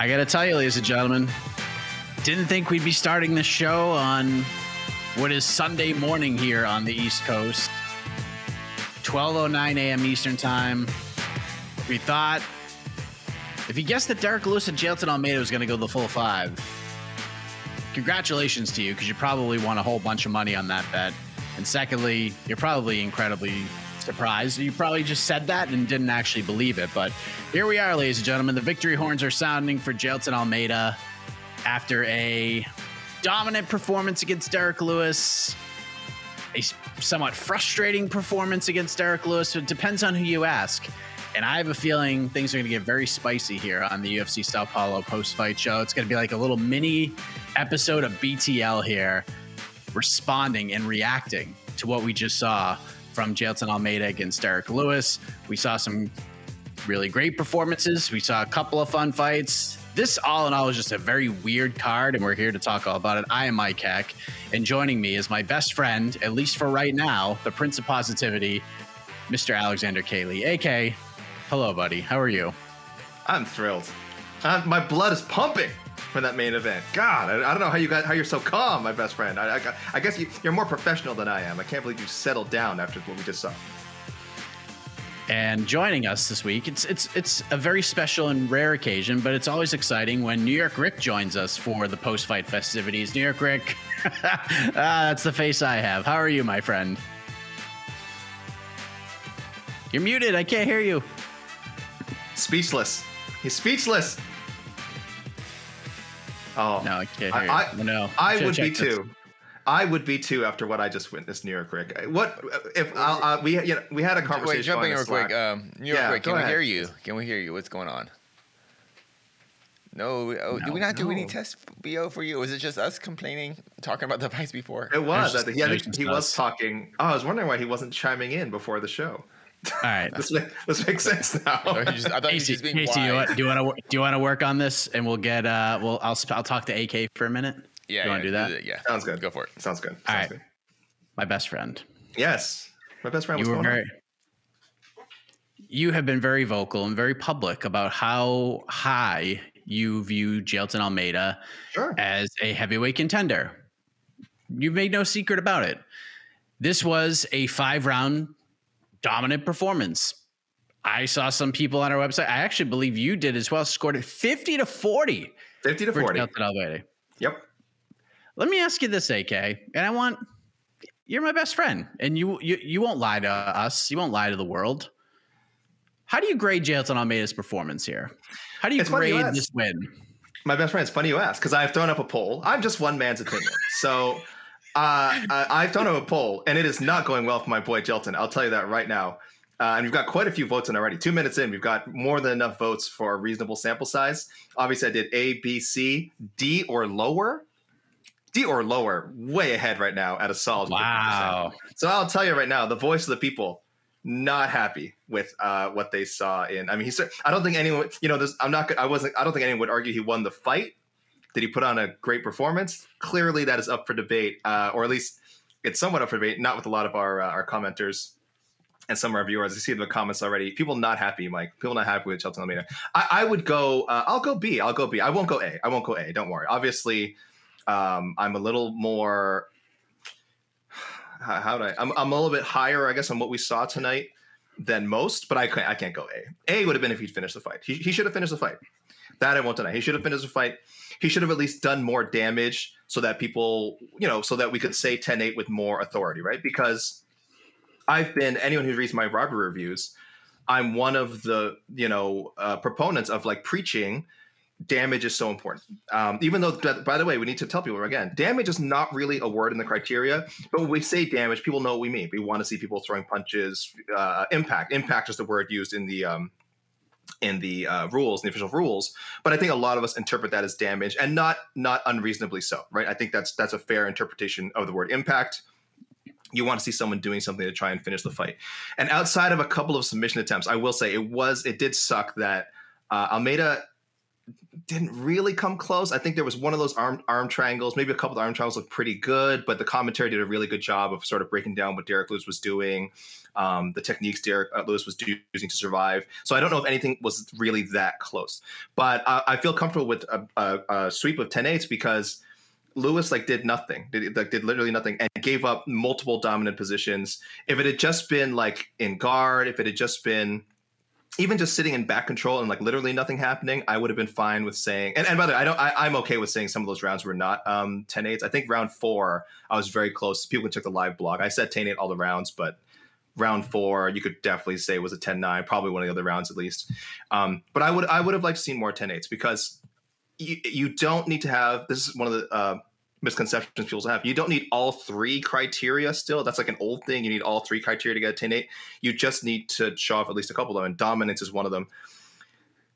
I gotta tell you, ladies and gentlemen, didn't think we'd be starting the show on what is Sunday morning here on the East Coast. 12:09 a.m. Eastern Time. We thought if you guessed that Derrick Lewis and Jailton Almeida was going to go the full five, congratulations to you because you probably won a whole bunch of money on that bet. And secondly, you're probably incredibly surprised. You probably just said that and didn't actually believe it. But here we are, ladies and gentlemen. The victory horns are sounding for Jailton Almeida after a dominant performance against Derrick Lewis, a somewhat frustrating performance against Derrick Lewis. It depends on who you ask. And I have a feeling things are going to get very spicy here on the UFC Sao Paulo post fight show. It's going to be like a little mini episode of BTL here, responding and reacting to what we just saw from Jailton Almeida against Derrick Lewis. We saw some really great performances. We saw a couple of fun fights. This, all in all, is just a very weird card, and we're here to talk all about it. I am Mike Heck, and joining me is my best friend, at least for right now, the Prince of Positivity, Mr. Alexander K. Lee. AK, hello, buddy. How are you? I'm thrilled. Uh, my blood is pumping for that main event. God, I, I, don't know how you got how you're so calm, my best friend. I, I, I guess you, you're more professional than I am. I can't believe you settled down after what we just saw. And joining us this week, it's it's it's a very special and rare occasion, but it's always exciting when New York Rick joins us for the post-fight festivities. New York Rick, ah, that's the face I have. How are you, my friend? You're muted. I can't hear you. Speechless. He's speechless. Oh no, I can't hear I, you. no, I would be too. I would be too after what I just witnessed, New York Rick. What if uh, we you know, we had a conversation? Wait, jumping real quick. Um, New York Yeah, Rick, go can we ahead. hear you? Can we hear you? What's going on? No, oh, did we not do any test bo for you? Was it just us complaining, talking about the fights before? It was. There's I think, yeah, I think just he was talking. Oh, I was wondering why he wasn't chiming in before the show. All right. let's make, this makes sense now. Or he just- I thought he was Casey, just being Casey, you want, do you want to do you want to work on this, and we'll get uh, well, I'll I'll talk to AK for a minute. Yeah, you want to yeah, do that? Yeah, Sounds good. Go for it. Sounds good. All Sounds right. good. My best friend. Yes, my best friend. What's you were going very. You have been very vocal and very public about how high you view Jailton Almeida? Sure. as a heavyweight contender. You made no secret about it. This was a five round dominant performance. I saw some people on our website. I actually believe you did as well. Scored it 50 to 40 Fifty to forty. Jailton Almeida. Yep. Let me ask you this, AK, and I want you're my best friend, and you you you won't lie to us. You won't lie to the world. How do you grade Jailton Almeida's performance here? How do you It's funny you grade this win? My best friend, it's funny you ask because I've thrown up a poll. I'm just one man's opinion. So uh, I've thrown up a poll, and it is not going well for my boy Jailton. I'll tell you that right now. Uh, and we've got quite a few votes in already. Two minutes in, we've got more than enough votes for a reasonable sample size. Obviously, I did A, B, C, D, or lower. D or lower, way ahead right now at a solid. Wow. 50%. So I'll tell you right now, the voice of the people not happy with uh, what they saw in. I mean, he's. I don't think anyone. You know, this. I'm not. I wasn't. I don't think anyone would argue he won the fight. Did he put on a great performance? Clearly, that is up for debate, uh, or at least it's somewhat up for debate. Not with a lot of our uh, our commenters and some of our viewers. I see the comments already. People not happy, Mike. People not happy with Jailton Almeida. I, I would go. Uh, I'll go B. I'll go B. I won't go A. I won't go A. Don't worry. Obviously, um, I'm a little more how, how do I? I'm, I'm a little bit higher, I guess, on what we saw tonight than most, but I can't I can't go A. A would have been if he'd finished the fight. He, he should have finished the fight. That I won't deny. He should have finished the fight. He should have at least done more damage so that people, you know, so that we could say 10-8 with more authority, right? Because I've been anyone who reads my robbery reviews, I'm one of the, you know, uh, proponents of like preaching damage is so important. Um, even though, by the way, we need to tell people again, damage is not really a word in the criteria. But when we say damage, people know what we mean. We want to see people throwing punches. Uh, impact, impact is the word used in the um, in the uh, rules, in the official rules. But I think a lot of us interpret that as damage, and not not unreasonably so, right? I think that's that's a fair interpretation of the word impact. You want to see someone doing something to try and finish the fight. And outside of a couple of submission attempts, I will say it was it did suck that uh, Almeida didn't really come close. I think there was one of those arm arm triangles, maybe a couple of arm triangles looked pretty good, but the commentary did a really good job of sort of breaking down what Derrick Lewis was doing, um, the techniques Derrick uh, Lewis was using to survive. So I don't know if anything was really that close, but uh, I feel comfortable with a, a, a sweep of 10-8s because Lewis like did nothing, did like did literally nothing, and gave up multiple dominant positions. If it had just been like in guard, if it had just been even just sitting in back control and like literally nothing happening, I would have been fine with saying. And, and by the way, I don't. I, am okay with saying some of those rounds were not um, 10 8s. I think round four, I was very close. People can check the live blog. I said 10 8 all the rounds, but round four, you could definitely say was a 10 9, probably one of the other rounds at least. Um, but I would I would have liked to see more 10 8s because you, you don't need to have. This is one of the uh, misconceptions people have. You don't need all three criteria still. That's like an old thing. You need all three criteria to get a 10 8. You just need to show off at least a couple of them, and dominance is one of them.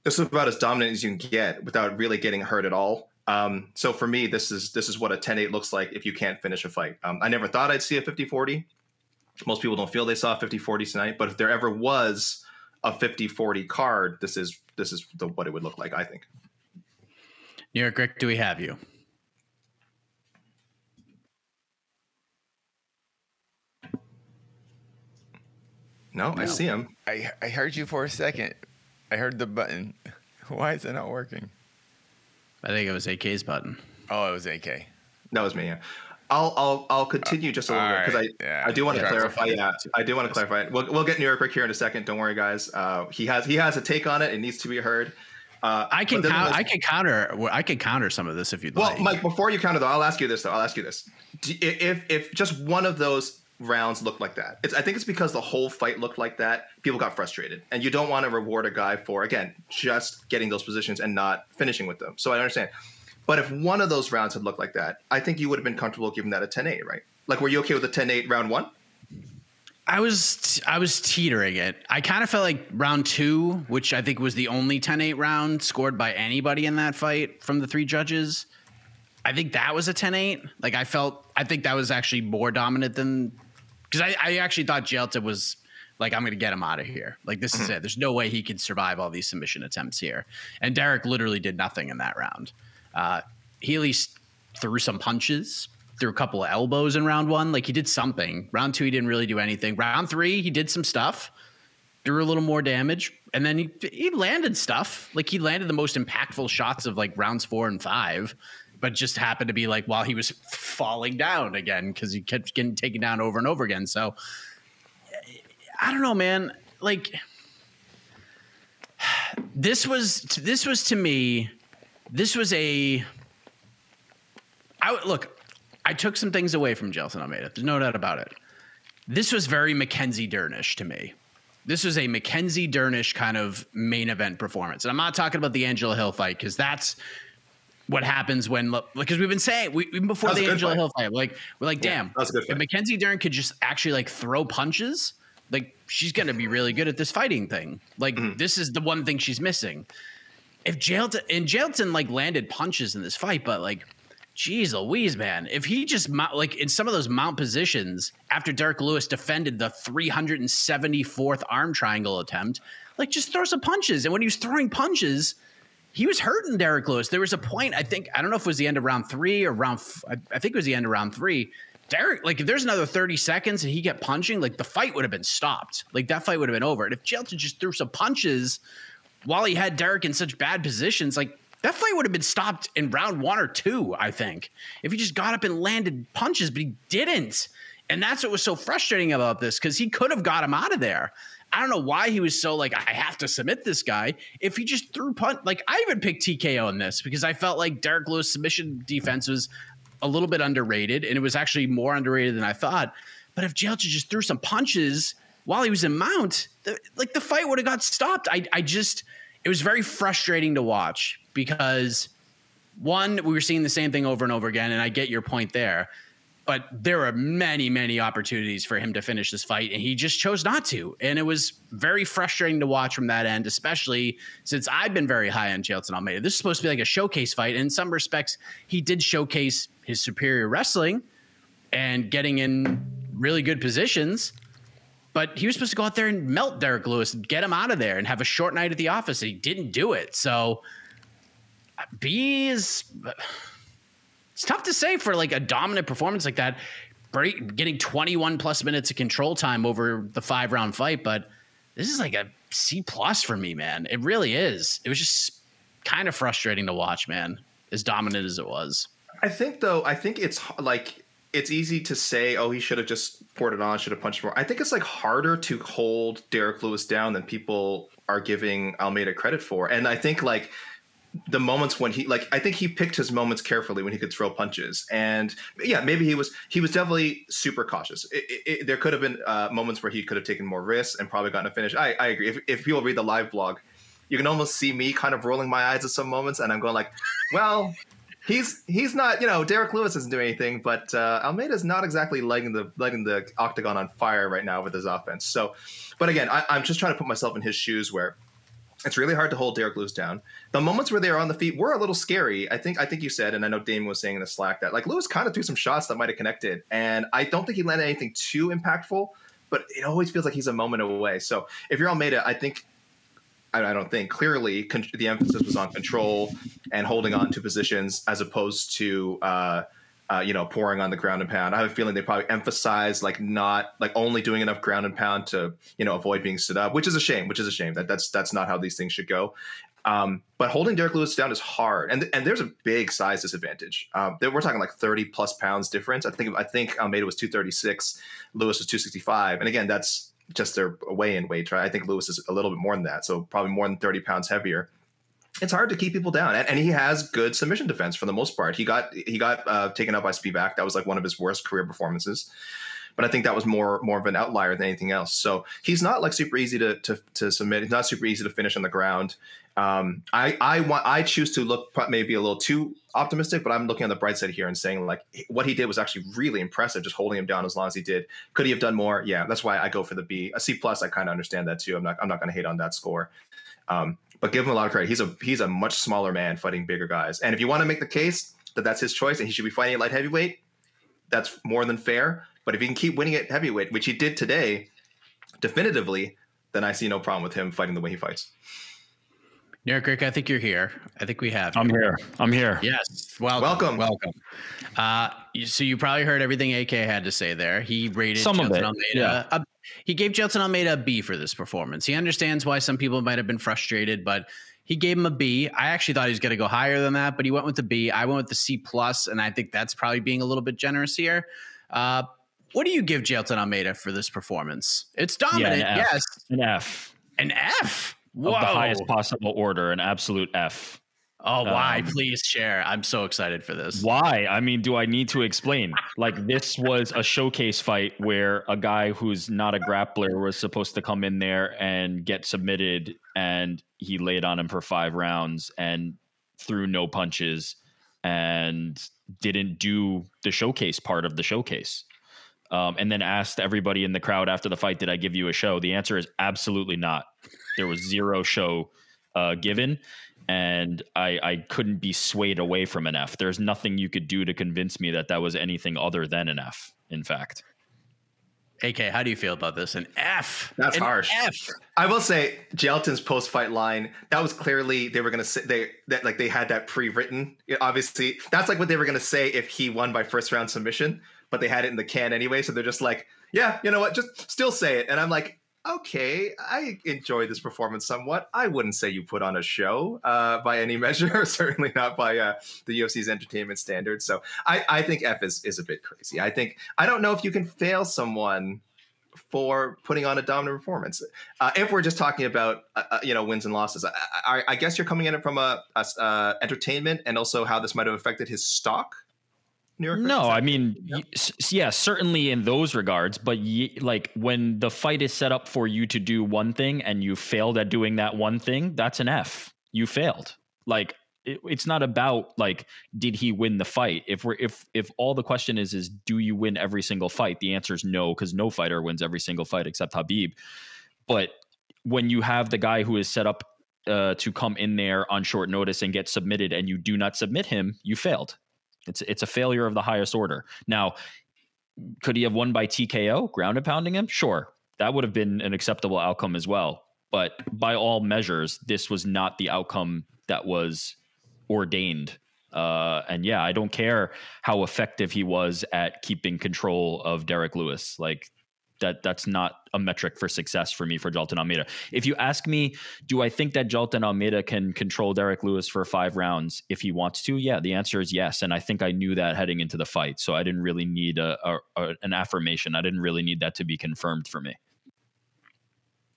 This is about as dominant as you can get without really getting hurt at all. Um, so for me, this is this is what a 10-8 looks like if you can't finish a fight. Um, I never thought I'd see a 50-40. Most people don't feel they saw a 50-40 tonight, but if there ever was a 50-40 card, this is this is the, what it would look like, I think. New York Rick, do we have you? No, no, I see him. I I heard you for a second. I heard the button. Why is it not working? I think it was AK's button. Oh, it was AK. That was me. Yeah. I'll I'll I'll continue just a little bit because I yeah. I do want to clarify. Yeah, I do want to clarify. We'll we'll get New York Rick here in a second. Don't worry, guys. Uh, he has he has a take on it. It needs to be heard. Uh, I can count, I can counter I can counter some of this if you'd well, like. Well, Mike, before you counter though, I'll ask you this though. I'll ask you this: if if just one of those rounds looked like that. It's I think it's because the whole fight looked like that. People got frustrated, and you don't want to reward a guy for again just getting those positions and not finishing with them. So I understand. But if one of those rounds had looked like that, I think you would have been comfortable giving that a 10-8, right? Like, were you okay with a 10-8 round one? I was I was teetering it. I kind of felt like round two, which I think was the only 10-8 round scored by anybody in that fight from the three judges. I think that was a 10-8. Like I felt I think that was actually more dominant than because I, I, actually thought Jailton was like, I'm going to get him out of here. Like, this is mm-hmm. it. There's no way he can survive all these submission attempts here. And Derrick literally did nothing in that round. Uh, he at least threw some punches, threw a couple of elbows in round one. Like, he did something. Round two, he didn't really do anything. Round three, he did some stuff, threw a little more damage. And then he, he landed stuff. Like, he landed the most impactful shots of like rounds four and five but just happened to be like while he was falling down again because he kept getting taken down over and over again. So eh, I don't know, man. Like this was this was to me this was a I look. I took some things away from Jailton Almeida. There's no doubt about it. This was very Mackenzie Dernish to me. This was a Mackenzie Dernish kind of main event performance. And I'm not talking about the Angela Hill fight because that's what happens when like because we've been saying we, even before the Angela fight. Hill fight, like we're like, damn, that was a good if. Mackenzie Dern could just actually like throw punches, like she's gonna be really good at this fighting thing. Like Mm-hmm. this is the one thing she's missing. If Jailton and Jailton like landed punches in this fight, but like, geez Louise, man, if he just mount, like in some of those mount positions after Derrick Lewis defended the 374th arm triangle attempt, like just throw some punches. And when he was throwing punches, he was hurting Derrick Lewis. There was a point, I think, I don't know if it was the end of round three or round, f- I, think it was the end of round three. Derrick, like, if there's another 30 seconds and he kept punching, like, the fight would have been stopped. Like, that fight would have been over. And if Jailton just threw some punches while he had Derrick in such bad positions, like, that fight would have been stopped in round one or two, I think. If he just got up and landed punches, but he didn't. And that's what was so frustrating about this because he could have got him out of there. I don't know why he was so like, I have to submit this guy. If he just threw punt, like I even picked TKO in this because I felt like Derrick Lewis' submission defense was a little bit underrated and it was actually more underrated than I thought. But if Jailton just threw some punches while he was in mount, the, like the fight would have got stopped. I, I just, it was very frustrating to watch because one, we were seeing the same thing over and over again. And I get your point there but there are many, many opportunities for him to finish this fight, and he just chose not to. And it was very frustrating to watch from that end, especially since I've been very high on Jailton Almeida. This is supposed to be like a showcase fight. And in some respects, he did showcase his superior wrestling and getting in really good positions. But he was supposed to go out there and melt Derrick Lewis and get him out of there and have a short night at the office. And he didn't do it. So uh, B is uh, it's tough to say for like a dominant performance like that, getting 21 plus minutes of control time over the five round fight. But this is like a C plus for me, man. It really is. It was just kind of frustrating to watch, man. As dominant as it was. I think though, I think it's like it's easy to say, oh, he should have just poured it on, should have punched more. I think it's like harder to hold Derrick Lewis down than people are giving Almeida credit for. And I think like the moments when he like I think he picked his moments carefully when he could throw punches. And yeah, maybe he was he was definitely super cautious. It, it, it- there could have been uh, moments where he could have taken more risks and probably gotten a finish. I, I agree. If, if people read the live blog, you can almost see me kind of rolling my eyes at some moments, and I'm going like, well. He's he's not you know Derrick Lewis isn't doing anything, but uh, Almeida's not exactly lighting the lighting the octagon on fire right now with his offense. So, but again, I, I'm just trying to put myself in his shoes where it's really hard to hold Derrick Lewis down. The moments where they are on the feet were a little scary. I think I think you said, and I know Damon was saying in the Slack that like Lewis kind of threw some shots that might have connected, and I don't think he landed anything too impactful. But it always feels like he's a moment away. So if you're Almeida, I think I don't think clearly con- the emphasis was on control and holding on to positions as opposed to uh, uh, you know pouring on the ground and pound. I have a feeling they probably emphasize like not like only doing enough ground and pound to you know avoid being stood up, which is a shame. Which is a shame that that's that's not how these things should go. Um, but holding Derrick Lewis down is hard, and and there's a big size disadvantage. Um, we're talking like 30 plus pounds difference. I think I think Almeida was 236, Lewis was 265, and again that's just their weigh-in weight. Right? I think Lewis is a little bit more than that, so probably more than 30 pounds heavier. It's hard to keep people down, and, and he has good submission defense for the most part. He got he got uh, taken out by Spivac. That was like one of his worst career performances but I think that was more more of an outlier than anything else. So he's not like super easy to to, to submit. He's not super easy to finish on the ground. Um, I I want I choose to look maybe a little too optimistic, but I'm looking on the bright side here and saying like what he did was actually really impressive, just holding him down as long as he did. Could he have done more? Yeah, that's why I go for the B. A C plus, I kind of understand that too. I'm not I'm not going to hate on that score. Um, but give him a lot of credit. He's a he's a much smaller man fighting bigger guys. And if you want to make the case that that's his choice and he should be fighting at light heavyweight, that's more than fair. But if he can keep winning at heavyweight, which he did today, definitively, then I see no problem with him fighting the way he fights. Eric Rick, I think you're here. I think we have. You. I'm here. I'm here. Yes. Welcome. Welcome. Welcome. Uh, so you probably heard everything AK had to say there. He rated Some of it, Almeida. A, he gave Jailton Almeida a B for this performance. He understands why some people might have been frustrated, but he gave him a B. I actually thought he was going to go higher than that, but he went with the B. I went with the C plus, and I think that's probably being a little bit generous here. Uh, what do you give Jailton Almeida for this performance? It's dominant, Yeah, an yes. An F An F. Whoa. of the highest possible order, an absolute F. oh, why? um, Please share. I'm so excited for this. Why? I mean, do I need to explain? Like this was a showcase fight where a guy who's not a grappler was supposed to come in there and get submitted, and he laid on him for five rounds and threw no punches and didn't do the showcase part of the showcase. Um, and then asked everybody in the crowd after the fight, "Did I give you a show?" The answer is absolutely not. There was zero show uh, given, and I, I couldn't be swayed away from an F. There's nothing you could do to convince me that that was anything other than an F. In fact, AK, how do you feel about this? An F. That's An harsh. F. I will say Jailton's post fight line that was clearly they were gonna say they that like they had that pre written. Obviously, that's like what they were gonna say if he won by first round submission, but they had it in the can anyway. So they're just like, yeah, you know what, just still say it. And I'm like, okay, I enjoyed this performance somewhat. I wouldn't say you put on a show uh, by any measure, certainly not by uh, the UFC's entertainment standards. So I, I think F is, is a bit crazy. I think I don't know if you can fail someone for putting on a dominant performance. Uh, if we're just talking about uh, uh you know wins and losses, I, I, I, guess you're coming at it from a, a uh, entertainment and also how this might have affected his stock. New York? No, I mean, yeah. yeah, certainly in those regards, but like when the fight is set up for you to do one thing and you failed at doing that one thing, that's an F. You failed. Like it, it's not about like did he win the fight. If we're if if all the question is is do you win every single fight? The answer is no because no fighter wins every single fight except Khabib. But when you have the guy who is set up uh, to come in there on short notice and get submitted, and you do not submit him, you failed it's it's a failure of the highest order. Now, could he have won by TKO, ground and pounding him? Sure, that would have been an acceptable outcome as well. But by all measures, this was not the outcome that was ordained. Uh, and yeah, I don't care how effective he was at keeping control of Derrick Lewis. Like that that's not a metric for success for me for Jailton Almeida. If you ask me, do I think that Jailton Almeida can control Derrick Lewis for five rounds if he wants to? Yeah, the answer is yes. And I think I knew that heading into the fight. So I didn't really need a, a, a an affirmation. I didn't really need that to be confirmed for me.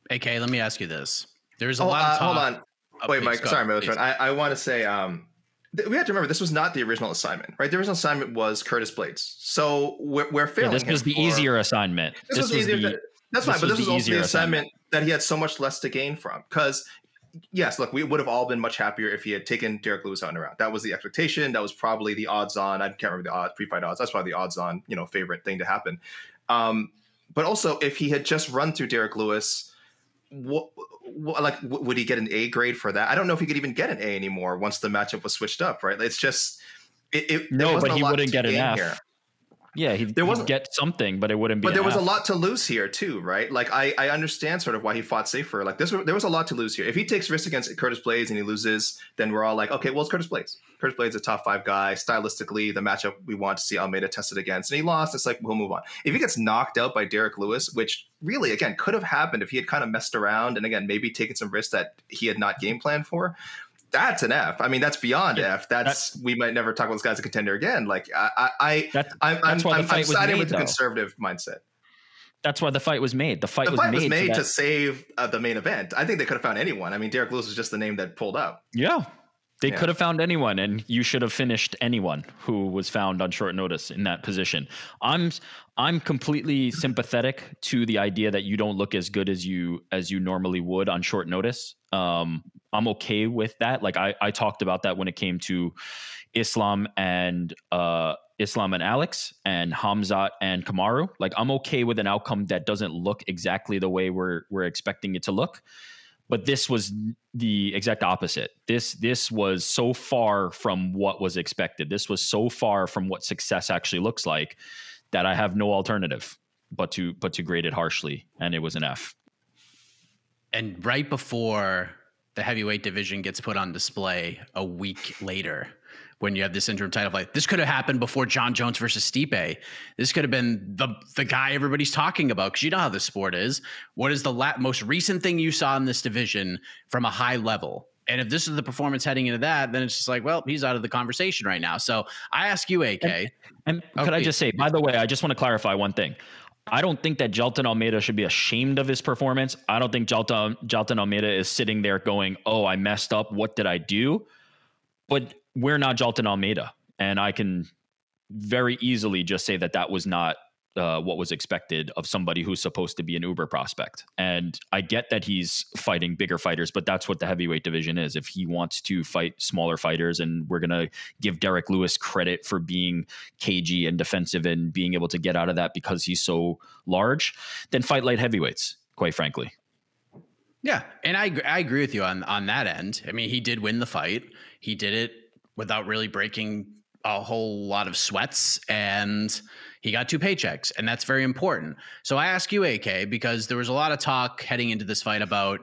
AK, let me ask you this. There's a oh, lot uh, of talk. Hold on. Oh, Wait, Mike. Sorry, my I, I want to say um, we have to remember this was not the original assignment, right? The original assignment was Curtis Blaydes. So we're, we're failing. Yeah, this was the for, easier assignment. This, this was, was easier. The, that's fine, but this was, also the assignment, assignment that he had so much less to gain from. Because yes, look, we would have all been much happier if he had taken Derrick Lewis out and around. That was the expectation. That was probably the odds on. I can't remember the odds, pre-fight odds. That's probably the odds on, you know, favorite thing to happen. Um, but also, if he had just run through Derrick Lewis, what, what, like would he get an A grade for that? I don't know if he could even get an A anymore once the matchup was switched up. Right? It's just it. it no, but he wouldn't get an F. Here. Yeah, he, there was get something, but it wouldn't be. But there was F. a lot to lose here too, right? Like I, I understand sort of why he fought safer. Like this, there was a lot to lose here. If he takes risks against Curtis Blaydes and he loses, then we're all like, okay, well, it's Curtis Blaydes. Curtis Blaydes a top five guy. Stylistically, the matchup we want to see Almeida tested against, and he lost. It's like we'll move on. If he gets knocked out by Derrick Lewis, which really again could have happened if he had kind of messed around and again maybe taken some risks that he had not game planned for, that's an F. I mean, that's beyond yeah, F. That's that, we might never talk about this guy as a contender again. Like I, I, that, I'm, that's I'm, fight I'm siding made, with though. the conservative mindset. That's why the fight was made. The fight, the was, fight made was made to, to save uh, the main event. I think they could have found anyone. I mean, Derrick Lewis was just the name that pulled up. Yeah, they yeah. could have found anyone, and you should have finished anyone who was found on short notice in that position. I'm I'm completely sympathetic to the idea that you don't look as good as you as you normally would on short notice. Um, I'm okay with that. Like I I talked about that when it came to Islam and uh, Islam and Alex and Hamzat and Kamaru. Like I'm okay with an outcome that doesn't look exactly the way we're we're expecting it to look but this was the exact opposite. This this was so far from what was expected. This was so far from what success actually looks like that i have no alternative but to but to grade it harshly and it was an f. And right before the heavyweight division gets put on display a week later when you have this interim title fight. This could have happened before Jon Jones versus Stipe. This could have been the the guy everybody's talking about because you know how the sport is. What is the la- most recent thing you saw in this division from a high level? And if this is the performance heading into that, then it's just like, well, he's out of the conversation right now. So I ask you, AK. And, and could oh, I just say, by the way, I just want to clarify one thing. I don't think that Jailton Almeida should be ashamed of his performance. I don't think Jailton, Jailton Almeida is sitting there going, oh, I messed up. What did I do? But we're not Jailton Almeida, and I can very easily just say that that was not uh, what was expected of somebody who's supposed to be an uber prospect and i get that he's fighting bigger fighters but that's what the heavyweight division is if he wants to fight smaller fighters and we're going to give derrick lewis credit for being cagey and defensive and being able to get out of that because he's so large then fight light heavyweights quite frankly yeah, and I I agree with you on on that end. I mean, he did win the fight. He did it without really breaking a whole lot of sweats and he got two paychecks and that's very important. So I ask you AK because there was a lot of talk heading into this fight about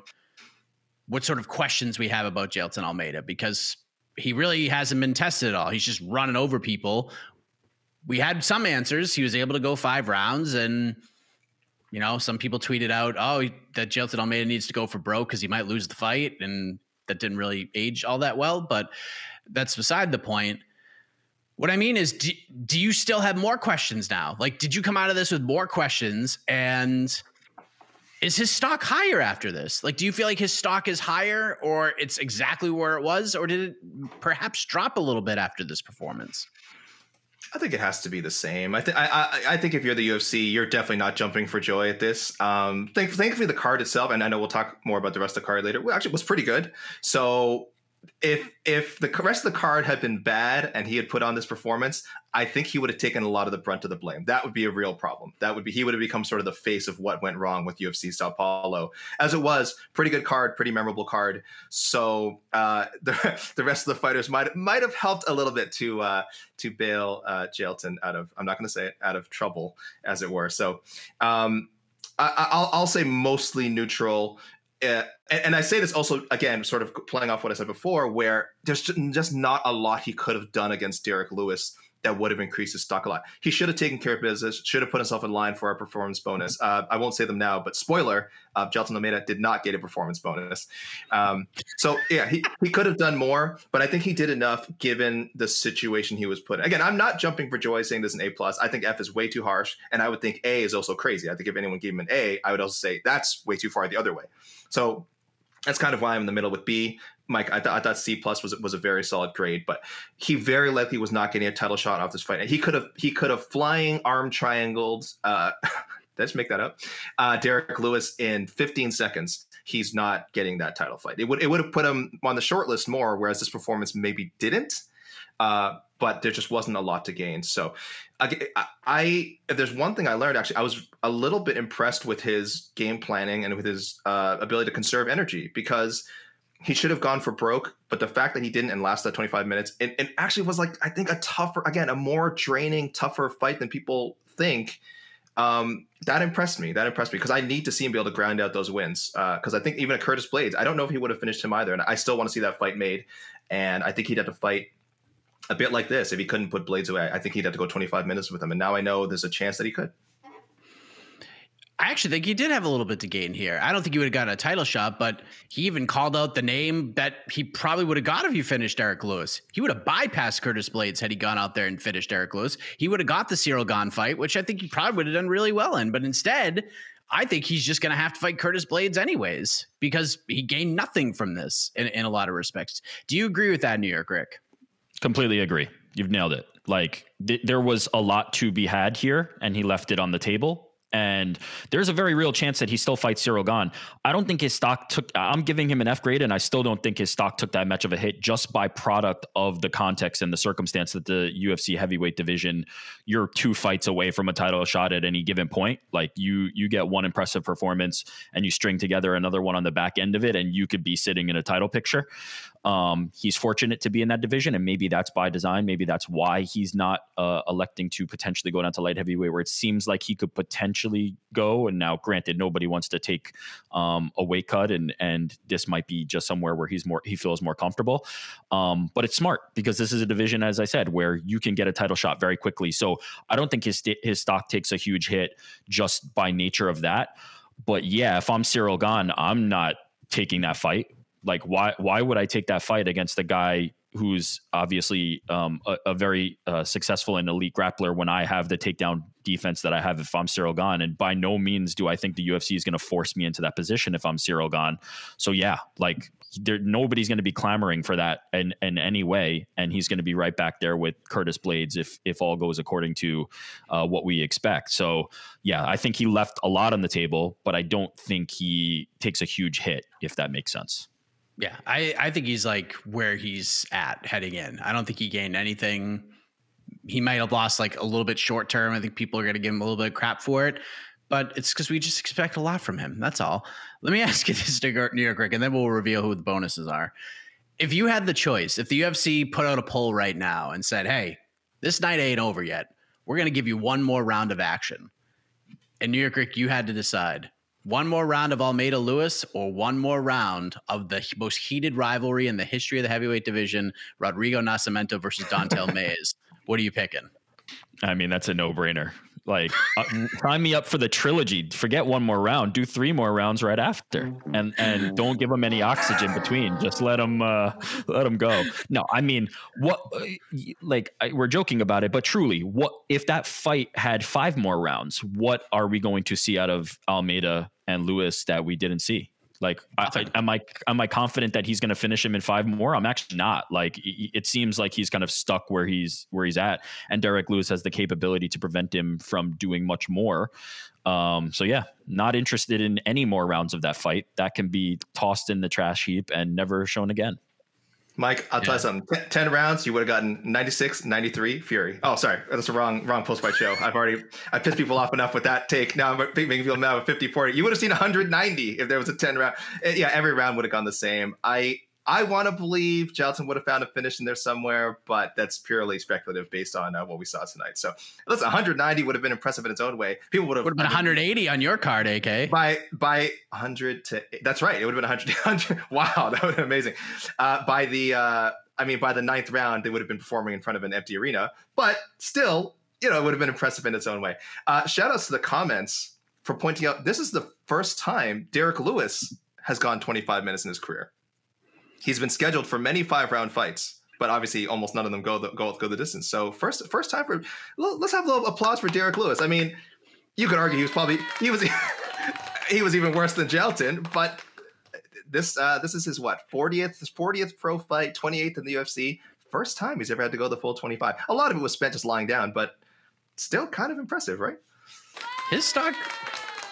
what sort of questions we have about Jailton Almeida because he really hasn't been tested at all. He's just running over people. We had some answers. He was able to go 5 rounds and you know, some people tweeted out, "Oh, that Jailton Almeida needs to go for broke because he might lose the fight," and that didn't really age all that well. But that's beside the point. What I mean is, do, do you still have more questions now? Like, did you come out of this with more questions? And is his stock higher after this? Like, do you feel like his stock is higher, or it's exactly where it was, or did it perhaps drop a little bit after this performance? I think it has to be the same. I think I, think if you're the UFC, you're definitely not jumping for joy at this. Um, thank- thankfully, the card itself, and I know we'll talk more about the rest of the card later. Well, actually, was pretty good. So if if the rest of the card had been bad and he had put on this performance, I think he would have taken a lot of the brunt of the blame. That would be a real problem. That would be he would have become sort of the face of what went wrong with UFC Sao Paulo. As it was, pretty good card, pretty memorable card. So uh, the the rest of the fighters might might have helped a little bit to uh, to bail uh, Jailton out of I'm not going to say it out of trouble, as it were. So. Um, I, will I'll say mostly neutral uh, and I say this also again, sort of playing off what I said before, where there's just not a lot he could have done against Derrick Lewis that would have increased his stock a lot. He should have taken care of business, should have put himself in line for a performance bonus. Uh, I won't say them now, but spoiler, uh, Jailton Almeida did not get a performance bonus. Um, so yeah, he, he could have done more, but I think he did enough given the situation he was put in. Again, I'm not jumping for joy saying this is an A plus. I think F is way too harsh, and I would think A is also crazy. I think if anyone gave him an A, I would also say that's way too far the other way. So that's kind of why I'm in the middle with B. Mike, I, th- I thought C plus was was a very solid grade, but he very likely was not getting a title shot off this fight. He could have he could have flying arm triangled. Uh, let's make that up. Uh, Derrick Lewis in 15 seconds. He's not getting that title fight. It would it would have put him on the short list more, whereas this performance maybe didn't. Uh, but there just wasn't a lot to gain. So, I, I, if there's one thing I learned actually, I was a little bit impressed with his game planning and with his uh, ability to conserve energy because he should have gone for broke, but the fact that he didn't and lasted 25 minutes, and, it actually was like I think a tougher, again, a more draining, tougher fight than people think. Um, that impressed me. That impressed me because I need to see him be able to grind out those wins. Because uh, I think even a Curtis Blaydes, I don't know if he would have finished him either, and I still want to see that fight made. And I think he'd have to fight a bit like this if he couldn't put Blaydes away. I think he'd have to go 25 minutes with him, and now I know there's a chance that he could. I actually think he did have a little bit to gain here. I don't think he would have gotten a title shot, but he even called out the name that he probably would have got if he finished Derrick Lewis. He would have bypassed Curtis Blaydes had he gone out there and finished Derrick Lewis. He would have got the Ciryl Gane fight, which I think he probably would have done really well in. But instead, I think he's just going to have to fight Curtis Blaydes anyways because he gained nothing from this in, in a lot of respects. Do you agree with that, New York Rick? Completely agree. You've nailed it. Like th- there was a lot to be had here, and he left it on the table. And there's a very real chance that he still fights Ciryl Gane. I don't think his stock took, I'm giving him an F grade, and I still don't think his stock took that much of a hit just by product of the context and the circumstance that the UFC heavyweight division, you're two fights away from a title shot at any given point. Like you, you get one impressive performance and you string together another one on the back end of it, and you could be sitting in a title picture. Um, he's fortunate to be in that division, and maybe that's by design. Maybe that's why he's not uh, electing to potentially go down to light heavyweight, where it seems like he could potentially go. And now, granted, nobody wants to take um, a weight cut, and and this might be just somewhere where he's more he feels more comfortable. Um, but it's smart because this is a division, as I said, where you can get a title shot very quickly. So I don't think his his stock takes a huge hit just by nature of that. But yeah, if I'm Ciryl Gane, I'm not taking that fight like why why would I take that fight against a guy who's obviously um, a, a, very uh, successful and elite grappler when I have the takedown defense that I have if I'm Ciryl Gane. And by no means do I think the UFC is going to force me into that position if I'm Ciryl Gane. So yeah, like there, nobody's going to be clamoring for that in, in any way, and he's going to be right back there with Curtis Blaydes if if all goes according to uh, what we expect. So yeah, I think he left a lot on the table, but I don't think he takes a huge hit if that makes sense. Yeah, I I think he's like where he's at heading in. I don't think he gained anything. He might have lost like a little bit short term. I think people are going to give him a little bit of crap for it but it's because we just expect a lot from him. That's all. Let me ask you this, New York Rick, and then we'll reveal who the bonuses are. If you had the choice, if the UFC put out a poll right now and said, "Hey, this night ain't over yet. We're going to give you one more round of action," and New York Rick, you had to decide one more round of Almeida Lewis or one more round of the most heated rivalry in the history of the heavyweight division, Rodrigo Nascimento versus Don'Tale Mayes. What are you picking? I mean, that's a no-brainer. Like, uh, sign me up for the trilogy. Forget one more round. Do three more rounds right after, and and don't give them any oxygen between. Just let them uh, let them go. No, I mean, what? Uh, like, I, we're joking about it, but truly, what if that fight had five more rounds? What are we going to see out of Almeida and Lewis that we didn't see? Like, I, am I am I confident that he's going to finish him in five more? I'm actually not. Like, it seems like he's kind of stuck where he's where he's at, and Derrick Lewis has the capability to prevent him from doing much more. Um, so yeah, not interested in any more rounds of that fight. That can be tossed in the trash heap and never shown again. Mike, I'll yeah. tell you something. 10 rounds, you would have gotten 96, 93 Fury. Oh, sorry. That's the wrong wrong post fight show. I've already I pissed people off enough with that take. Now I'm making people mad with 50 40. You would have seen 190 if there was a 10 round. Eh, yeah, every round would have gone the same. I I want to believe Jailton would have found a finish in there somewhere, but that's purely speculative based on uh, what we saw tonight. So, listen, 190 would have been impressive in its own way. People would have would have been 180 on your card, AK. By by 100 to that's right. It would have been 100. 100 wow, that would have been amazing. Uh, by the uh, I mean, by the ninth round, they would have been performing in front of an empty arena, but still, you know, it would have been impressive in its own way. Uh, shout outs to the comments for pointing out this is the first time Derrick Lewis has gone 25 minutes in his career. He's been scheduled for many five round fights, but obviously almost none of them go the, go go the distance. So first first time for let's have a little applause for Derrick Lewis. I mean, you could argue he was probably he was he was even worse than Jailton, but this uh, this is his what 40th his 40th pro fight, 28th in the UFC. First time he's ever had to go the full 25. A lot of it was spent just lying down, but still kind of impressive, right? His stock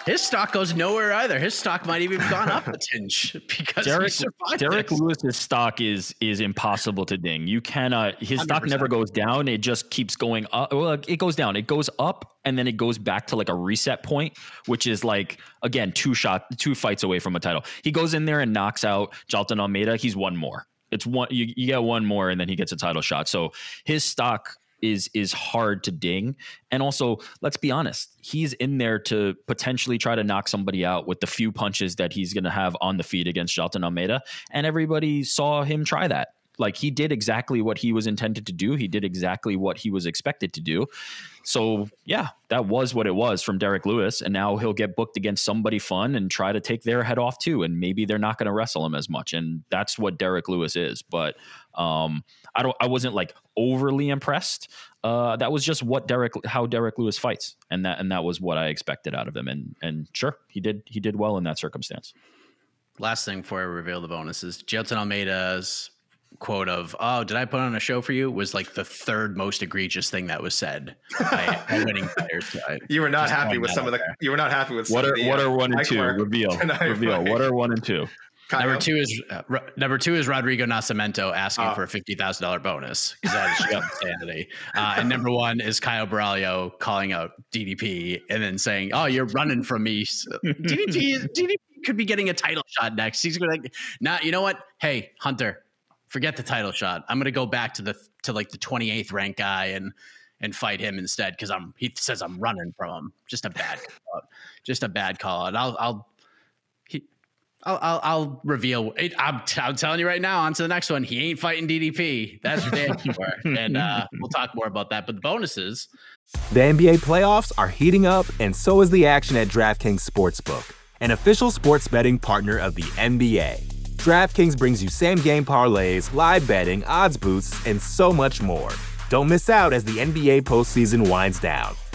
his stock goes nowhere either. His stock might even have gone up a tinge because Derrick, Derrick Lewis's stock is is impossible to ding. You cannot. His 100%. stock never goes down. It just keeps going up. Well, it goes down. It goes up and then it goes back to like a reset point, which is like again two shot, two fights away from a title. He goes in there and knocks out Jailton Almeida. He's one more. It's one. You, you get one more, and then he gets a title shot. So his stock is is hard to ding. And also, let's be honest, he's in there to potentially try to knock somebody out with the few punches that he's going to have on the feet against Jailton Almeida, and everybody saw him try that. Like he did exactly what he was intended to do. He did exactly what he was expected to do. So yeah, that was what it was from Derrick Lewis, and now he'll get booked against somebody fun and try to take their head off too. And maybe they're not going to wrestle him as much, and that's what Derrick Lewis is. But um, I don't. I wasn't like overly impressed. Uh, that was just what Derrick, how Derrick Lewis fights, and that and that was what I expected out of him. And and sure, he did he did well in that circumstance. Last thing before I reveal the bonuses, Jailton Almeida's quote of "Oh, did I put on a show for you?" was like the third most egregious thing that was said by, winning players. you were not happy with some of the. There. You were not happy with what are the, what uh, are one and two? Reveal, reveal. What are one and two? Number two is uh, number two is Rodrigo Nascimento asking oh. for a fifty thousand dollar bonus because that is insanity. Uh, and number one is Caio Borralho calling out DDP and then saying, "Oh, you're running from me." DDP DDP could be getting a title shot next. He's going to like, nah. You know what? Hey, Hunter, forget the title shot. I'm going to go back to the to like the 28th rank guy and and fight him instead because I'm he says I'm running from him. Just a bad call out. Just a bad call out. I'll I'll I'll, I'll, I'll reveal. It, I'm, t- I'm telling you right now. On to the next one. He ain't fighting DDP. That's for damn sure. And uh, we'll talk more about that. But the bonuses. The NBA playoffs are heating up, and so is the action at DraftKings Sportsbook, an official sports betting partner of the NBA. DraftKings brings you same game parlays, live betting, odds boosts, and so much more. Don't miss out as the NBA postseason winds down.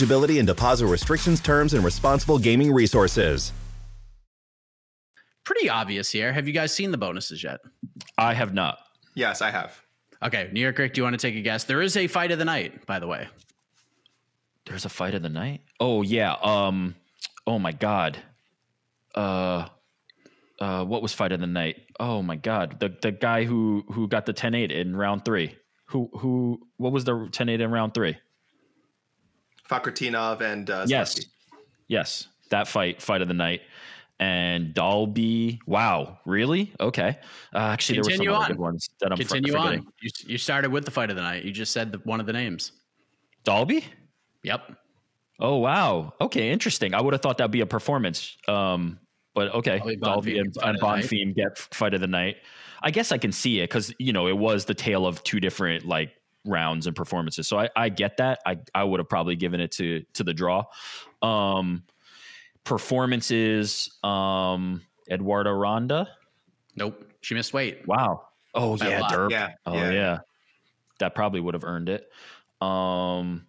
eligibility and deposit restrictions, terms, and responsible gaming resources. Pretty obvious here. Have you guys seen the bonuses yet? I have not. Yes, I have. Okay, New York Rick, do you want to take a guess? There is a fight of the night, by the way. There's a fight of the night? Oh yeah. Um oh my god. Uh uh what was fight of the night? Oh my god. The the guy who who got the 10-8 in round 3. Who who what was the 10-8 in round 3? Fakhretdinov and uh, yes, yes, that fight, fight of the night, and Dalby. Wow, really? Okay. Uh, actually, Continue there were some on. good ones that I'm Continue on. You, you started with the fight of the night. You just said the, one of the names. Dalby. Yep. Oh wow. Okay, interesting. I would have thought that'd be a performance. Um, but okay, Dalby and, and Bonfim get fight of the night. I guess I can see it because you know it was the tale of two different like rounds and performances. So I, I get that. I, I would have probably given it to to the draw. Um, performances. Um, Eduardo Ronda. Nope. She missed weight. Wow. Oh By yeah. Derp. Yeah, Oh yeah. yeah. That probably would have earned it. Um,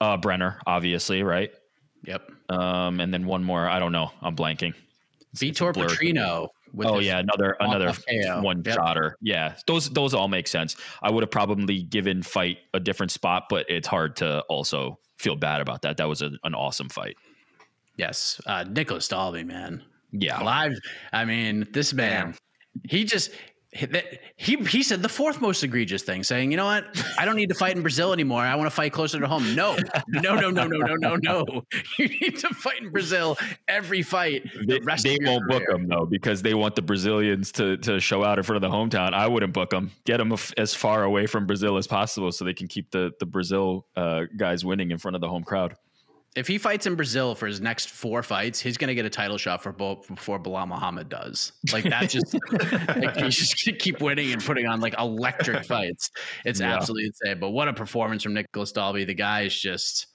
uh, Brener, obviously, right? Yep. Um, and then one more. I don't know. I'm blanking. Vitor blur. Petrino. Oh yeah, another another one Yep. shotter. Yeah, those those all make sense. I would have probably given fight a different spot, but it's hard to also feel bad about that. That was a, an awesome fight. Yes. Uh, Nicolas Dalby, man. Yeah, Live. I mean, this man, he just. He, he he said the fourth most egregious thing, saying, "You know what? I don't need to fight in Brazil anymore. I want to fight closer to home." No, no, no, no, no, no, no, no. You need to fight in Brazil every fight. They, The rest they of your won't book career. him though because they want the Brazilians to to show out in front of the hometown. I wouldn't book them. Get them as far away from Brazil as possible so they can keep the the Brazil uh, guys winning in front of the home crowd. If he fights in Brazil for his next four fights, he's gonna get a title shot for both before Belal Muhammad does. Like that's just like he's just gonna keep winning and putting on like electric fights. It's Yeah. absolutely insane. But what a performance from Nicolas Dalby. The guy is just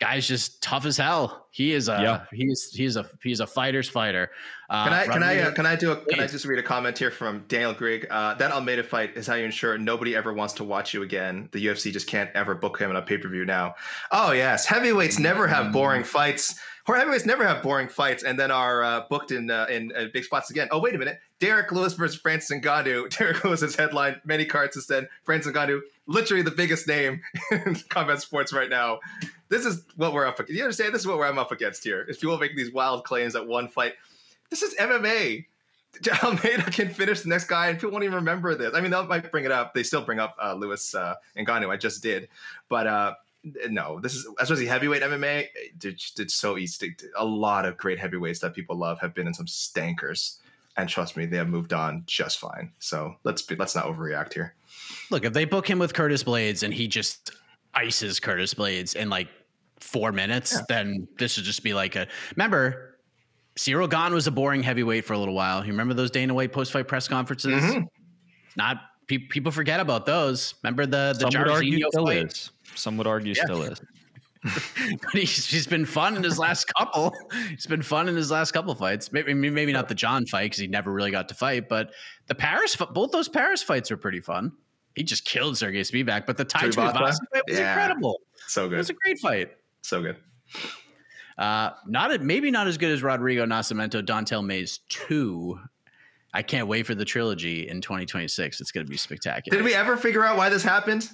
guy's just tough as hell. He is a Yeah. he's he's a he's a fighter's fighter. Uh, Can I can I uh, can I do a can I just read a comment here from Daniel Grigg? Uh, that Almeida fight is how you ensure nobody ever wants to watch you again. The UFC just can't ever book him on a pay per view now. Oh yes, heavyweights never have boring fights. Or heavyweights never have boring fights, and then are uh, booked in uh, in uh, big spots again. Oh wait a minute, Derrick Lewis versus Francis Ngannou. Derrick Lewis has headlined many cards instead. Francis Ngannou, literally the biggest name in combat sports right now. This is what we're up. against. You understand? This is what I'm up against here. Is people making these wild claims that one fight. This is MMA. Almeida can finish the next guy, and people won't even remember this. I mean, they might bring it up. They still bring up uh, Lewis uh, Ngannou. I just did, but uh, no, this is especially heavyweight MMA. It's, so easy. A lot of great heavyweights that people love have been in some stankers, and trust me, they have moved on just fine. So let's be, let's not overreact here. look if they book him with Curtis Blaydes and he just ices Curtis Blaydes and like four minutes, then this would just be like a remember. Ciryl Gane was a boring heavyweight for a little while. You remember those Dana White post fight press conferences? Mhm. Not pe- people forget about those. Remember the the Some would argue still fight? is. Some would argue Yeah. still is. But he's, he's been fun in his last couple. He's been fun in his last couple fights. Maybe maybe not the Jon fight because he never really got to fight, but the Paris both those Paris fights were pretty fun. He just killed Sergey Spivac, but the Tai Tuivasa? Tuivasa fight was Yeah. incredible. So good. It was a great fight. So good. Uh, not a, maybe not as good as Rodrigo Nascimento, Don'Tale Mayes two. I can't wait for the trilogy in 2026. It's going to be spectacular. Did we ever figure out why this happened?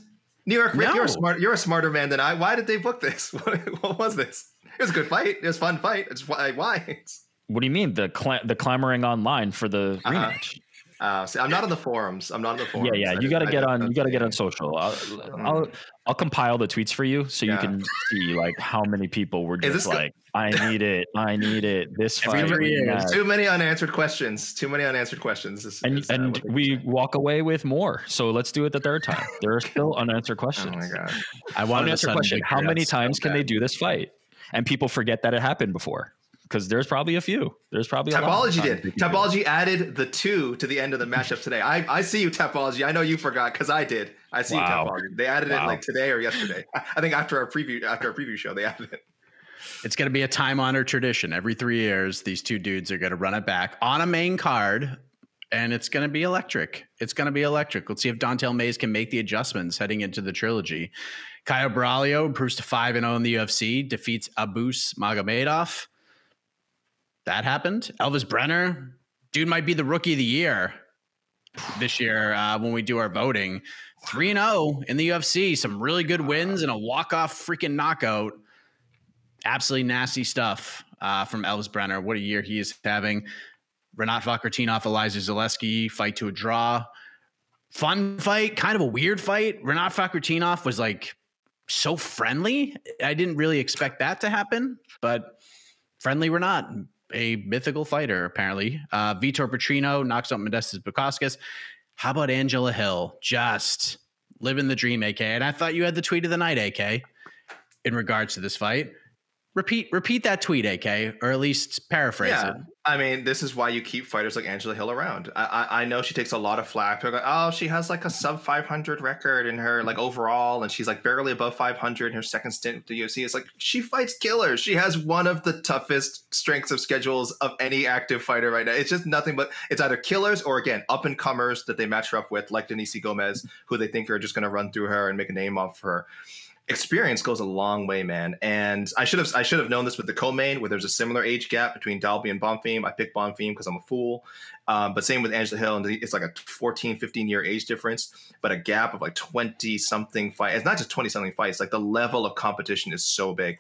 New York Rick, No. you're a smart. You're a smarter man than I. Why did they book this? What, what was this? It was a good fight. It was a fun fight. It's why. Why? What do you mean the cla- the clamoring online for the Uh-huh. rematch? Uh, see, I'm not on the forums. I'm not on the forums. Yeah, yeah. You got to get on. You got to get on social. I'll, I'll I'll compile the tweets for you so Yeah. you can see like how many people were just this go- like, "I need it, I need it." This fight, three years. rematch." Too many unanswered questions. Too many unanswered questions. Is- and is, uh, and we say. walk away with more. So let's do it the third time. There are still unanswered questions. Oh my god. I wanted a Unanswered sudden question: How many That's so times can they do this fight? And people forget that it happened before because there's probably a few. There's probably a lot of did. they can do it. Tapology added the two to the end of the matchup today. I, I see you, Tapology. I know you forgot because I did. I see Wow. you, Tapology. They added it like today or yesterday. I think after our preview after our preview show, they added it. It's going to be a time honored tradition. Every three years, these two dudes are going to run it back on a main card, and it's going to be electric. It's going to be electric. Let's see if Don'Tale Mayes can make the adjustments heading into the trilogy. Caio Borralho improves to 5 0 in the UFC, defeats Abus Magomedov. That happened. Elves Brener, dude might be the rookie of the year this year uh, when we do our voting. 3 0 in the UFC, some really good wins and a walk off freaking knockout absolutely nasty stuff uh, from Elves Brener. What a year he is having. Renat Fakhretdinov, Elizeu Zaleski fight to a draw. Fun fight, kind of a weird fight. Renat Fakhretdinov was like so friendly. I didn't really expect that to happen, but friendly Renat, a mythical fighter apparently. Uh, Vitor Petrino knocks out Modestas Bukauskas. How about Angela Hill? Just living the dream, AK. And I thought you had the tweet of the night, AK, in regards to this fight repeat repeat that tweet, AK, or at least paraphrase yeah, it. I mean, this is why you keep fighters like Angela Hill around. I, I, I know she takes a lot of flack. They're like, oh, she has like a sub 500 record in her like overall, and she's like barely above 500 in her second stint with the UFC. It's like she fights killers. She has one of the toughest strengths of schedules of any active fighter right now. It's just nothing but it's either killers or again up and comers that they match her up with, like Denise Gomes, who they think are just going to run through her and make a name off her experience goes a long way, man. And I should have I should have known this with the co-main, where there's a similar age gap between Dalby and Bonfim. I picked Bonfim because I'm a fool. Um, but same with Angela Hill, and it's like a 14, 15 year age difference, but a gap of like 20 something fight. It's not just 20 something fights, like the level of competition is so big.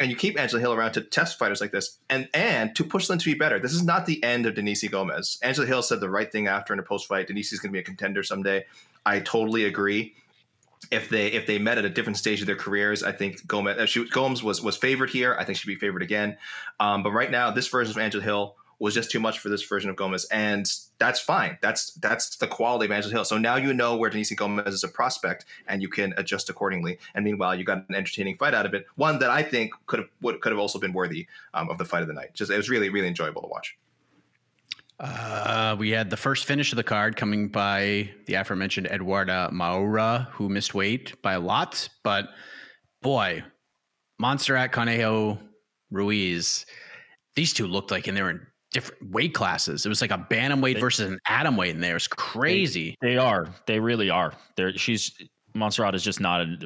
And you keep Angela Hill around to test fighters like this and and to push them to be better. This is not the end of Denise Gomes. Angela Hill said the right thing after in a post fight. Denise is going to be a contender someday. I totally agree if they if they met at a different stage of their careers, I think Gomes uh, she, Gomes was was favored here. I think she'd be favored again. Um, but right now, this version of Angela Hill was just too much for this version of Gomes, and that's fine. That's that's the quality of Angela Hill. So now you know where Denise Gomes is a prospect, and you can adjust accordingly. And meanwhile, you got an entertaining fight out of it, one that I think could have could have also been worthy um, of the fight of the night. Just it was really really enjoyable to watch. Uh, we had the first finish of the card coming by the aforementioned Eduarda Moura, who missed weight by a lot. But boy, Montserrat Conejo Ruiz, these two looked like and they were in different weight classes. It was like a bantamweight versus an atom weight in there. It was crazy. They are. They really are. They're, she's Montserrat is just not a,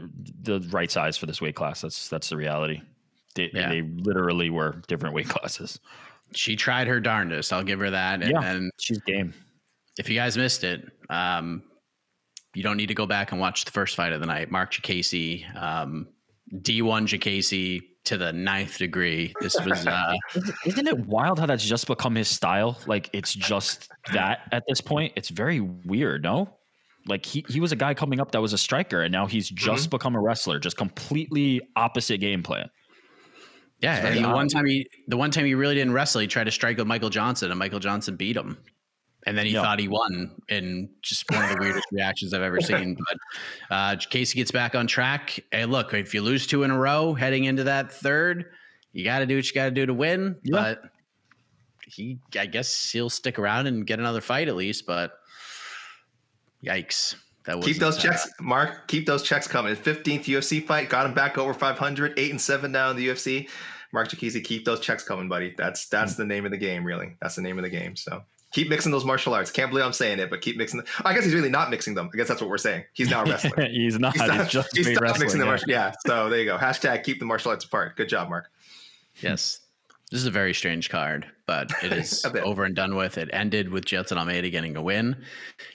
the right size for this weight class. That's that's the reality. They, Yeah. they literally were different weight classes. She tried her darndest. I'll give her that. And, Yeah. She's game. if you guys missed it, um, you don't need to go back and watch the first fight of the night. Marc Diakiese, um, D1 Diakiese to the ninth degree. This was uh, Isn't it wild how that's just become his style? Like it's just that at this point. It's very weird, no? Like he, he was a guy coming up that was a striker, and now he's just become a wrestler, just completely opposite game plan. Yeah. And the odd. one time he the one time he really didn't wrestle, he tried to strike with Michael Johnson, and Michael Johnson beat him. And then he Yeah. thought he won, and just one of the weirdest reactions I've ever seen. But uh, Casey gets back on track. Hey, look, if you lose two in a row heading into that third, you got to do what you got to do to win. Yeah. But he, I guess, he'll stick around and get another fight at least. But yikes, that Keep those checks, Mark. Keep those checks coming. 15th UFC fight got him back over 500, eight and seven now in the UFC. Marc Diakiese, keep those checks coming, buddy. That's that's hmm. the name of the game, really. That's the name of the game. So keep mixing those martial arts. Can't believe I'm saying it, but keep mixing. Them. I guess he's really not mixing them. I guess that's what we're saying. He's now a wrestler. he's not. He's He's, not, just he's wrestling. mixing the martial. Yeah. So there you go. Hashtag keep the martial arts apart. Good job, Mark. Yes. This is a very strange card, but it is over and done with. It ended with Jailton Almeida getting a win.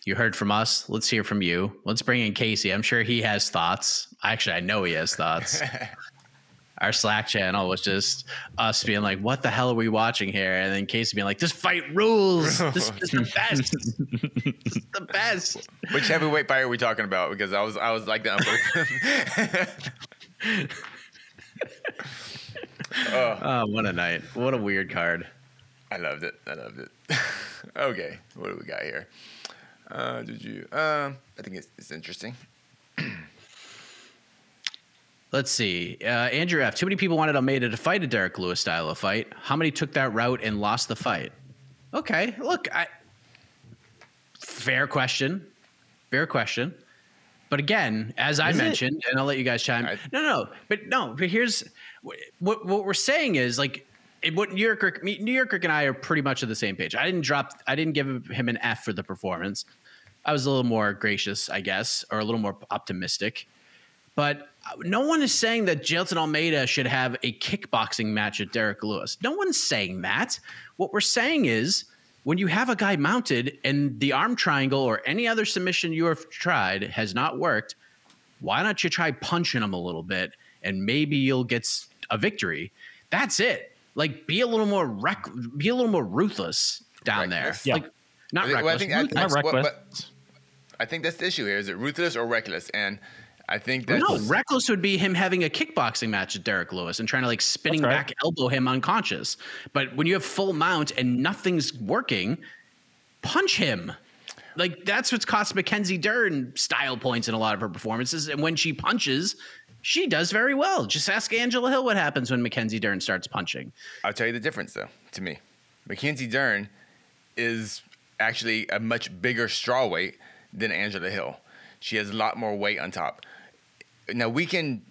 You heard from us. Let's hear from you. Let's bring in Casey. I'm sure he has thoughts. Actually, I know he has thoughts. Our Slack channel was just us being like, "What the hell are we watching here?" And then Casey being like, "This fight rules. This is the best. this is the best." Which heavyweight fight are we talking about? Because I was I was like that. both. Oh, what a night! What a weird card. I loved it. I loved it. okay, what do we got here? Uh, did you? Um, I think it's, it's interesting. Let's see. Uh, Andrew F. Too many people wanted Almeida to fight a Derrick Lewis style of fight. How many took that route and lost the fight? Okay, look, I fair question, fair question. But again, as I Is it? mentioned, and I'll let you guys chime. I- no, no, but no. But here's what what we're saying is like. What New York, New York and I are pretty much on the same page. I didn't drop, I didn't give him an F for the performance. I was a little more gracious, I guess, or a little more optimistic. But no one is saying that Jailton Almeida should have a kickboxing match at Derrick Lewis. No one's saying that. What we're saying is when you have a guy mounted and the arm triangle or any other submission you have tried has not worked, why don't you try punching him a little bit and maybe you'll get a victory? That's it. Like be a little more rec- be a little more ruthless down Reckless? there. Yeah. Like not Well, I reckless. think- I- ruthless. Not That's what- reckless. but I think that's the issue here. Is it ruthless or reckless? And I think that's no, reckless would be him having a kickboxing match with Derrick Lewis and trying to like spinning right. back elbow him unconscious. But when you have full mount and nothing's working, punch him. Like that's what's cost Mackenzie Dern style points in a lot of her performances. And when she punches, she does very well. Just ask Angela Hill what happens when Mackenzie Dern starts punching. I'll tell you the difference, though, to me. Mackenzie Dern is actually a much bigger straw weight than Angela Hill. She has a lot more weight on top. Now we can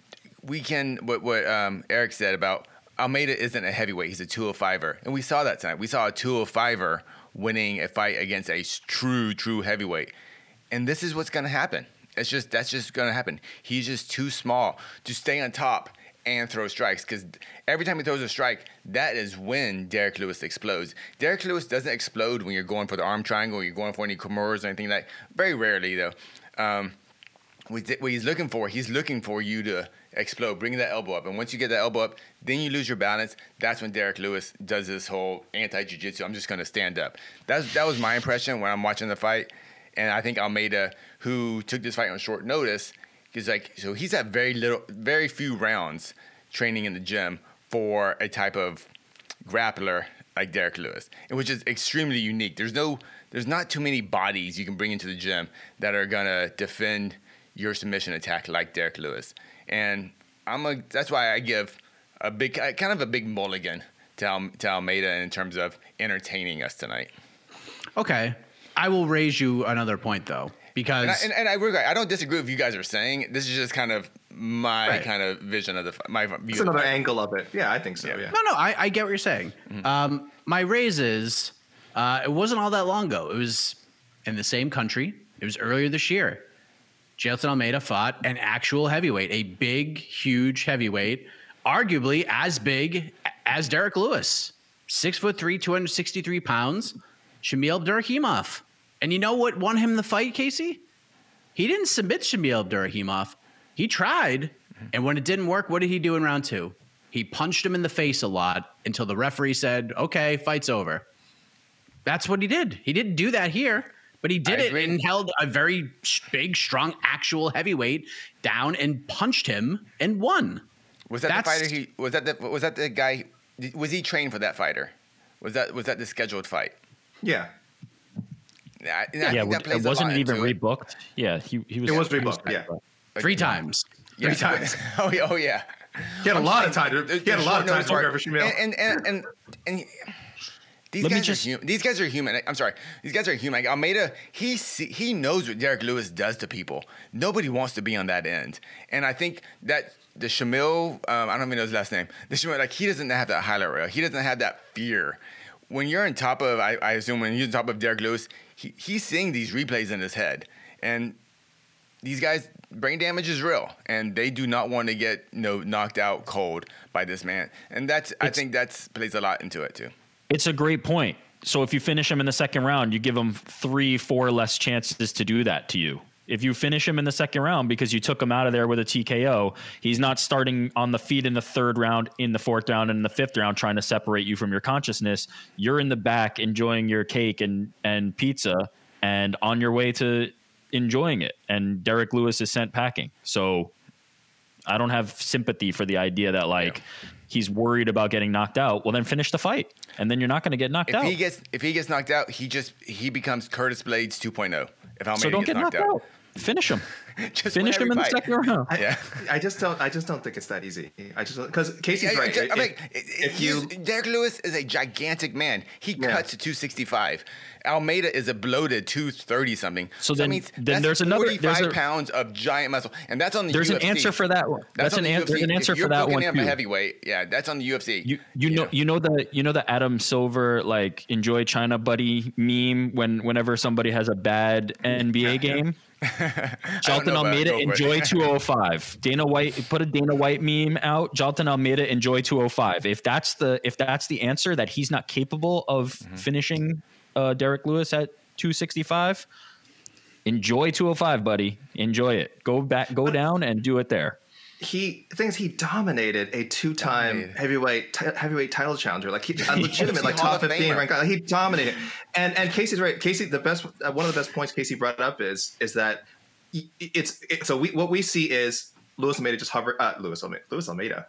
we can what what um, Eric said about Almeida isn't a heavyweight; he's a 205er, and we saw that tonight. We saw a 205er winning a fight against a true true heavyweight, and this is what's going to happen. It's just that's just to happen. He's just too small to stay on top and throw strikes because every time he throws a strike, that is when Derrick Lewis explodes. Derrick Lewis doesn't explode when you're going for the arm triangle, you're going for any Kimuras or anything like. Very rarely though. Um, what he's looking for, he's looking for you to explode, bring that elbow up, and once you get that elbow up, then you lose your balance. That's when Derrick Lewis does this whole anti-jiu-jitsu. I'm just going to stand up. That's that was my impression when I'm watching the fight, and I think Almeida, who took this fight on short notice, is like so he's had very little, very few rounds training in the gym for a type of grappler like Derrick Lewis, which is extremely unique. There's no, there's not too many bodies you can bring into the gym that are gonna defend your submission attack like Derrick Lewis. And I'm a, that's why I give a big, kind of a big mulligan to, Al, to Almeida in terms of entertaining us tonight. Okay. I will raise you another point though, because And I, and, and I, really- I don't disagree with you guys are saying. This is just kind of my Right. kind of vision of the f- my view. It's another fight. angle of it. Yeah, I think so. Yeah. No, no, I, I get what you're saying. Um, my raises. uh, it wasn't all that long ago. It was in the same country. It was earlier this year. Jailton Almeida fought an actual heavyweight, a big, huge heavyweight, arguably as big as Derrick Lewis. Six foot three, 263 pounds, Shamil Abdurakhimov. And you know what won him the fight, Casey? He didn't submit Shamil Abdurakhimov. He tried, and when it didn't work, what did he do in round two? He punched him in the face a lot until the referee said, "Okay, fight's over." That's what he did. He didn't do that here, but he did I it agree. and held a very big, strong, actual heavyweight down and punched him and won. Was that That's- the fighter? He was that the was that the guy? Was he trained for that fighter? Was that was that the scheduled fight? Yeah. I, I yeah, think that plays it wasn't lot even into it. rebooked. Yeah, he he was. It was he rebooked, yeah. Three times. Yeah. Three times. oh yeah, oh yeah. He had a I'm lot of saying, time. To, the- he had a lot of time short to prepare for notice And and and, and, and these Let guys just- are human. These guys are human. I'm sorry. These guys are human. Like Almeida, he see, he knows what Derrick Lewis does to people. Nobody wants to be on that end. And I think that the Shamil, um, I don't even know his last name. The Shamil, like he doesn't have that highlight reel. He doesn't have that fear. When you're on top of, I, I assume when you're on top of Derrick Lewis, he, he's seeing these replays in his head, and these guys brain damage is real and they do not want to get you know knocked out cold by this man and that's i think that's plays a lot into it too It's a great point. So if you finish him in the second round, you give him three, four less chances to do that to you. If you finish him in the second round because you took him out of there with a TKO, he's not starting on the feet in the third round, in the fourth round, and in the fifth round, trying to separate you from your consciousness. You're in the back enjoying your cake and and pizza, and on your way to enjoying it. And Derrick Lewis is sent packing. So I don't have sympathy for the idea that like he's worried about getting knocked out. Well, then finish the fight, and then you're not going to get knocked if out. he gets if he gets knocked out he just he becomes curtis blaydes 2.0 if so don't get knocked out. Finish him. Just Finish win him in every the second round. I, Yeah. I just don't. I just don't think it's that easy. I just because Casey's Yeah, right. I- I If- mean, if he's- you Derrick Lewis is a gigantic man. He Yeah. cuts to 265. Almeida is a bloated 230 something. So that then- means then there's another- 45 there's a- pounds of giant muscle, and that's on the There's UFC. an answer for that one. That's, on an, the UFC. there's an answer if for that booking one him too. a heavyweight, yeah, that's on the UFC. You you know you know the you know the Adam Silver like enjoy China buddy meme when whenever somebody has a bad NBA game. Jailton Almeida go enjoy 205. Dana White put a Dana White meme out. Jailton Almeida enjoy 205. If that's the if that's the answer that he's not capable of Mm-hmm. finishing uh, Derrick Lewis at 265, enjoy 205, buddy. Enjoy it. Go back, go down, and do it there. He things he dominated a two-time Dominated. heavyweight t- heavyweight title challenger like he a legitimate like top 15 ranked guy. Like, he dominated and and Casey's right Casey the best uh, one of the best points Casey brought up is is that he- it's it, so we what we see is Lewis Almeida just hover uh, Lewis Almeida Lewis Almeida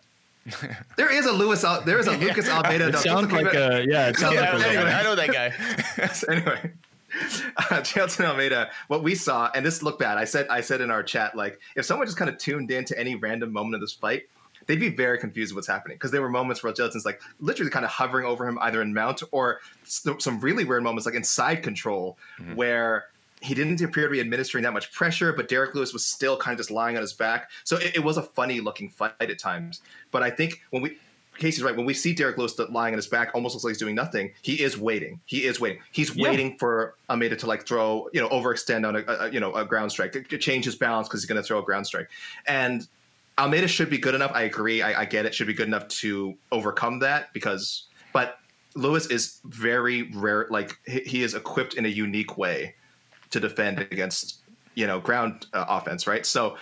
there is a Lewis Al- there is a Lucas Almeida It sounds like to keep it- a yeah. It sounds Yeah, like a anyway. I know that guy. so anyway, uh, Jailton Almeida, what we saw, and this looked bad. I said, I said in our chat, like if someone just kind of tuned in to any random moment of this fight, they'd be very confused with what's happening because there were moments where Jailton's like literally kind of hovering over him, either in mount or s- some really weird moments like in side control, where he didn't appear to be administering that much pressure, but Derrick Lewis was still kind of just lying on his back. So it, it was a funny looking fight at times. But I think when we Casey's right. When we see Derrick Lewis lying on his back, almost looks like he's doing nothing. He is waiting. He is waiting. He's Yeah. waiting for Almeida to like throw, you know, overextend on a, a you know a ground strike, to, to change his balance because he's going to throw a ground strike. And Almeida should be good enough. I agree. I, I get it. Should be good enough to overcome that because, but Lewis is very rare. Like he, he is equipped in a unique way to defend against you know ground uh, offense, right? So.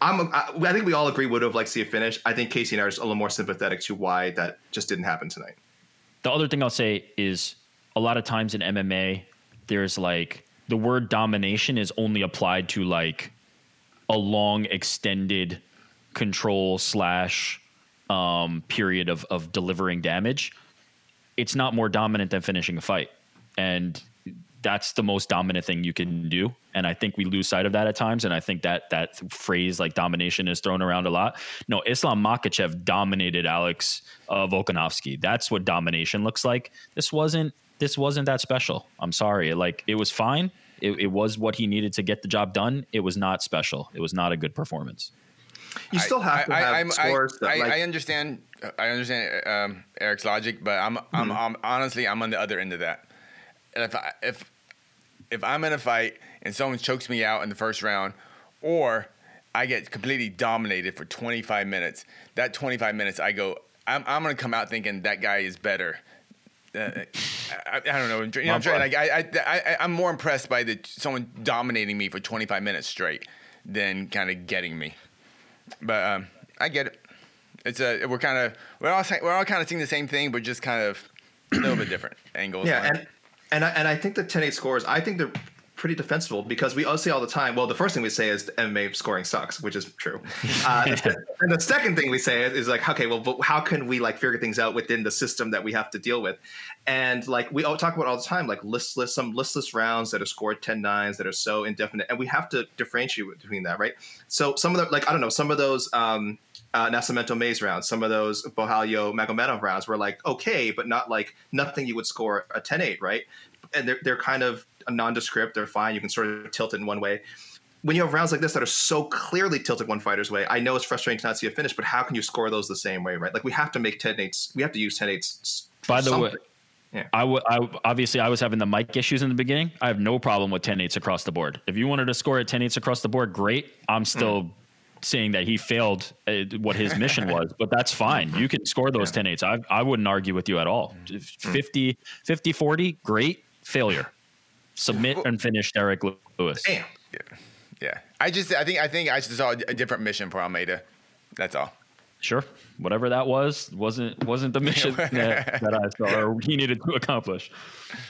I'm, I, think we all agree would have liked to see a finish. I think Casey and I are just a little more sympathetic to why that just didn't happen tonight. The other thing I'll say is a lot of times in MMA, there's like the word domination is only applied to like a long extended control slash um, period of, of delivering damage. It's not more dominant than finishing a fight. And that's the most dominant thing you can do. And I think we lose sight of that at times. And I think that that phrase like domination is thrown around a lot. No, Islam Makhachev dominated Alex uh, Volkanovski. That's what domination looks like. This wasn't this wasn't that special. I'm sorry. Like it was fine. It, it was what he needed to get the job done. It was not special. It was not a good performance. You still have to have I'm- scores that I, like I understand. I understand um, Eric's logic, but I'm, I'm, Mm-hmm. I'm honestly, I'm on the other end of that. And if I, if if I'm in a fight and someone chokes me out in the first round, or I get completely dominated for 25 minutes, that 25 minutes, I go, I'm, I'm gonna come out thinking that guy is better. Uh, I, I don't know. You know I'm trying. Like, I, I, I, I'm more impressed by the someone dominating me for 25 minutes straight than kind of getting me. But um, I get it. It's a we're kind of we're all we're all kind of seeing the same thing, but just kind of a little bit different angles. yeah, and and I, and I think the 10-8 scores, I think they're pretty defensible because we all say all the time. Well, the first thing we say is MMA scoring sucks, which is true. Uh, and the second thing we say is, like, okay, well, but how can we like figure things out within the system that we have to deal with? And like we all talk about all the time, like listless, some listless rounds that are scored 10 nines that are so indefinite, and we have to differentiate between that, right? So some of the like I don't know, some of those. um uh, Nascimento Mayes rounds, some of those Borralho Magomedov rounds were like okay, but not like nothing you would score a 10-8, right? And they're they're kind of nondescript. They're fine. You can sort of tilt it in one way. When you have rounds like this that are so clearly tilted one fighter's way, I know it's frustrating to not see a finish, but how can you score those the same way, right? Like we have to make 10-8s. We have to use 10-8s. By the way, Yeah. I, w- I obviously I was having the mic issues in the beginning. I have no problem with 10 8s across the board. If you wanted to score at 10 8s across the board, great. I'm still saying that he failed uh, what his mission was, but that's fine. You can score those 10 8s. I, I wouldn't argue with you at all. 50 50 40, great. Failure. Submit and finish Derrick Lewis. Damn. Yeah, yeah. I just, I think, I think I just saw a different mission for Almeida. That's all. Sure, whatever that was wasn't wasn't the mission that, that I saw or he needed to accomplish.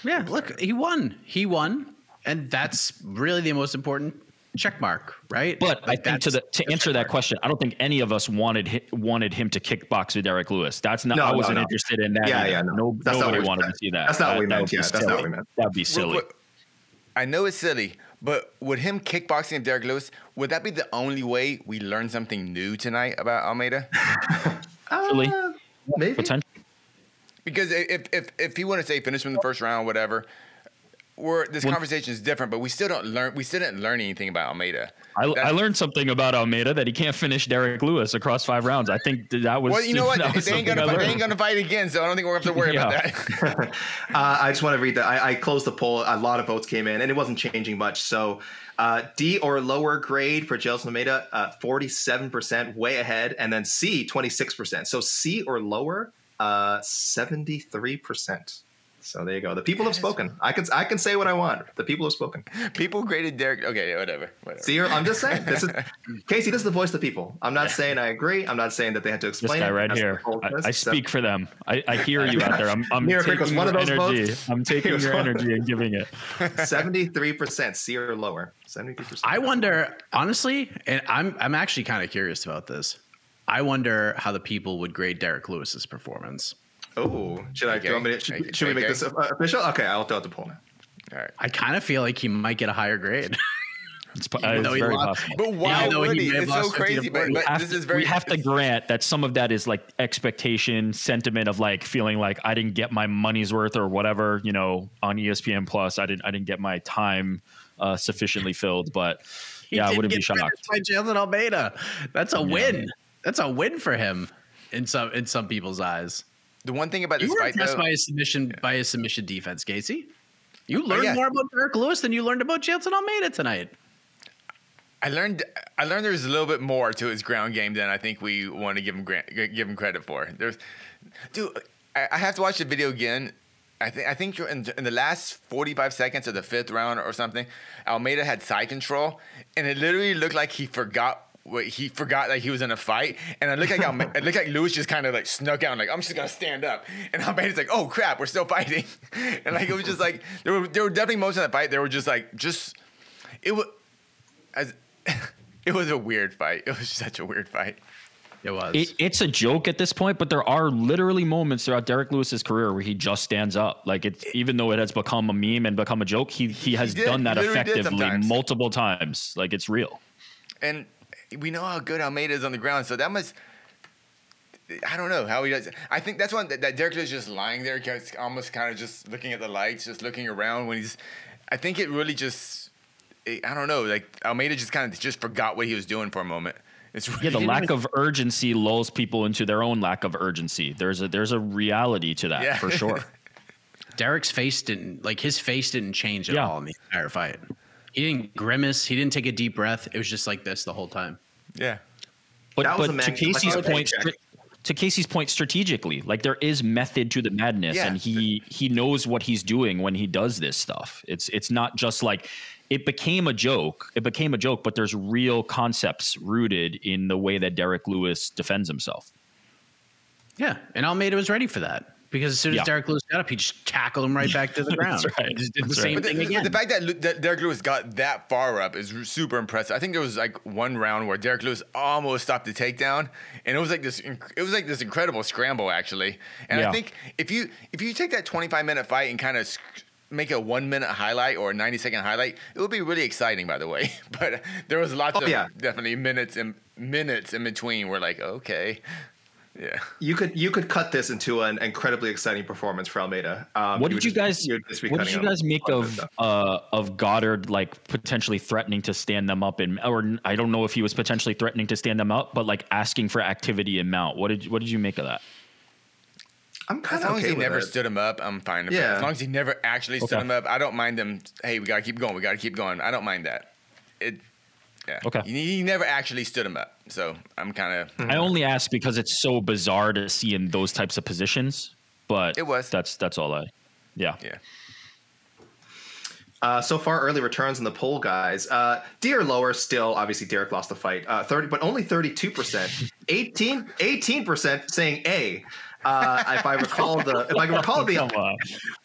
Yeah, look, he won. He won, and that's really the most important check mark, right? But I think to the to answer that mark. question, I don't think any of us wanted wanted him to kickbox with Derrick Lewis. That's not. No, I wasn't no. interested in that. Yeah, either. yeah, no. no That's not what nobody we- wanted to see that. that's not what we that meant, would yeah, that's not what we meant. That'd be Real silly. quick, I know it's silly, but would him kickboxing Derrick Lewis, would that be the only way we learn something new tonight about Almeida? Silly. Uh, maybe. Potential. Because if if if he want to say finish him in the first round, whatever, we're this conversation is different. But we still don't learn. We still didn't learn anything about Almeida. I, I learned something about Almeida that he can't finish Derrick Lewis across five rounds. I think that, that was. Well, you know what? that They ain't gonna fight, they ain't gonna fight again, so I don't think we're gonna have to worry about that. Uh, I just want to read that. I, I closed the poll. A lot of votes came in, and it wasn't changing much. So, uh, D or lower grade for Jailton Almeida, uh, forty-seven percent, way ahead, and then C, twenty-six percent. So C or lower, uh, seventy-three percent. So there you go. The people have spoken. I can I can say what I want. The people have spoken. People graded Derrick. Okay, whatever. whatever. See, I'm just saying. This is Casey. This is the voice of the people. I'm not saying I agree. I'm not saying that they had to This explain guy it. right That's here. the whole I, twist. I So- speak for them. I, I hear you out there. I'm, I'm Miracle taking was one your of those energy. votes. I'm taking your energy and giving it. Seventy-three percent C or lower. Seventy-three percent. I wonder, honestly, and I'm I'm actually kind of curious about this. I wonder how the people would grade Derrick Lewis's performance. Oh, should I? Okay. do you want me to- should, Okay. should we make Okay. this uh, official? Okay, I'll throw out the poll now. All right. I kind of feel like he might get a higher grade. It's, po- Even it's he very lost- possible. But why Even would he he? It's so lost 50 to crazy. But, 40. but have this to- is very. we have to grant that some of that is like expectation, sentiment of like feeling like I didn't get my money's worth or whatever. You know, on ESPN Plus, I didn't I didn't get my time uh, sufficiently filled. But yeah, I didn't wouldn't be get finished shocked. By Jailton Almeida, that's a win. That's a win for him in some in some people's eyes. The one thing about You this were fight, impressed though, by his submission by his submission defense, Casey. You oh, learned yeah. more about Derrick Lewis than you learned about Jailton Almeida tonight. I learned I learned there's a little bit more to his ground game than I think we want to give him grant, give him credit for. There's, dude, I, I have to watch the video again. I think I think in, in the last 45 seconds of the fifth round or something, Almeida had side control, and it literally looked like he forgot. What he forgot like he was in a fight, and I look like Alme- it looked like Lewis just kind of like snuck out and like I'm just gonna stand up, and Almeida's like, oh crap, we're still fighting, and like it was just like there were there were definitely moments in that fight. There were just like just it was as it was a weird fight. It was such a weird fight. It was. It, it's a joke at this point, but there are literally moments throughout Derrick Lewis's career where he just stands up. Like it's even though it has become a meme and become a joke, he he has did. done that He literally did effectively multiple times. Like it's real. And we know how good Almeida is on the ground, so that must. I don't know how he does. it. I think that's one that, that Derrick is just lying there, just almost kind of just looking at the lights, just looking around when he's. I think it really just. It, I don't know. Like Almeida just kind of just forgot what he was doing for a moment. It's really, Yeah, the lack of urgency lulls people into their own lack of urgency. There's a there's a reality to that Yeah. for sure. Derrick's face didn't like his face didn't change at Yeah. all in the entire fight. He didn't grimace. He didn't take a deep breath. It was just like this the whole time. Yeah. But That but a man- to like Casey's a point, paycheck. to Casey's point, strategically, like there is method to the madness, Yeah. and he he knows what he's doing when he does this stuff. It's it's not just like it became a joke. It became a joke, but there's real concepts rooted in the way that Derrick Lewis defends himself. Yeah, and Almeida was ready for that because as soon as Yeah. Derrick Lewis got up, he just tackled him right back to the ground. That's right. He just did the same right. Thing the, again. the fact that, Lu- that Derrick Lewis got that far up is super impressive. I think there was like one round where Derrick Lewis almost stopped the takedown, and it was like this. inc- It was like this incredible scramble actually. And Yeah. I think if you if you take that 25 minute fight and kind of make a one minute highlight or a 90 second highlight, it would be really exciting. By the way, but there was lots Oh, of yeah. definitely minutes and minutes in between. We're like, okay, yeah. You could you could cut this into an incredibly exciting performance for Almeida. Um, What did you just- guys? you would just be What did you guys make of uh, of Goddard like potentially threatening to stand them up and or I don't know if he was potentially threatening to stand them up, but like asking for activity in mount. What did what did you make of that? I'm kind As of long okay as he never it. stood him up, I'm fine. with it. Yeah. As long as he never actually stood Okay. him up, I don't mind them. Hey, we gotta keep going. We gotta keep going. I don't mind that. It. Yeah. Okay. He, he never actually stood him up, so I'm kind of. Hmm. I only ask because it's so bizarre to see in those types of positions. But It was. That's that's all I. Yeah. Yeah. Uh, so far, early returns in the poll, guys. Uh, D or lower, still obviously Derrick lost the fight. Uh, Thirty, but only thirty-two percent. 18 percent saying A. Uh, if I recall the, if I recall the,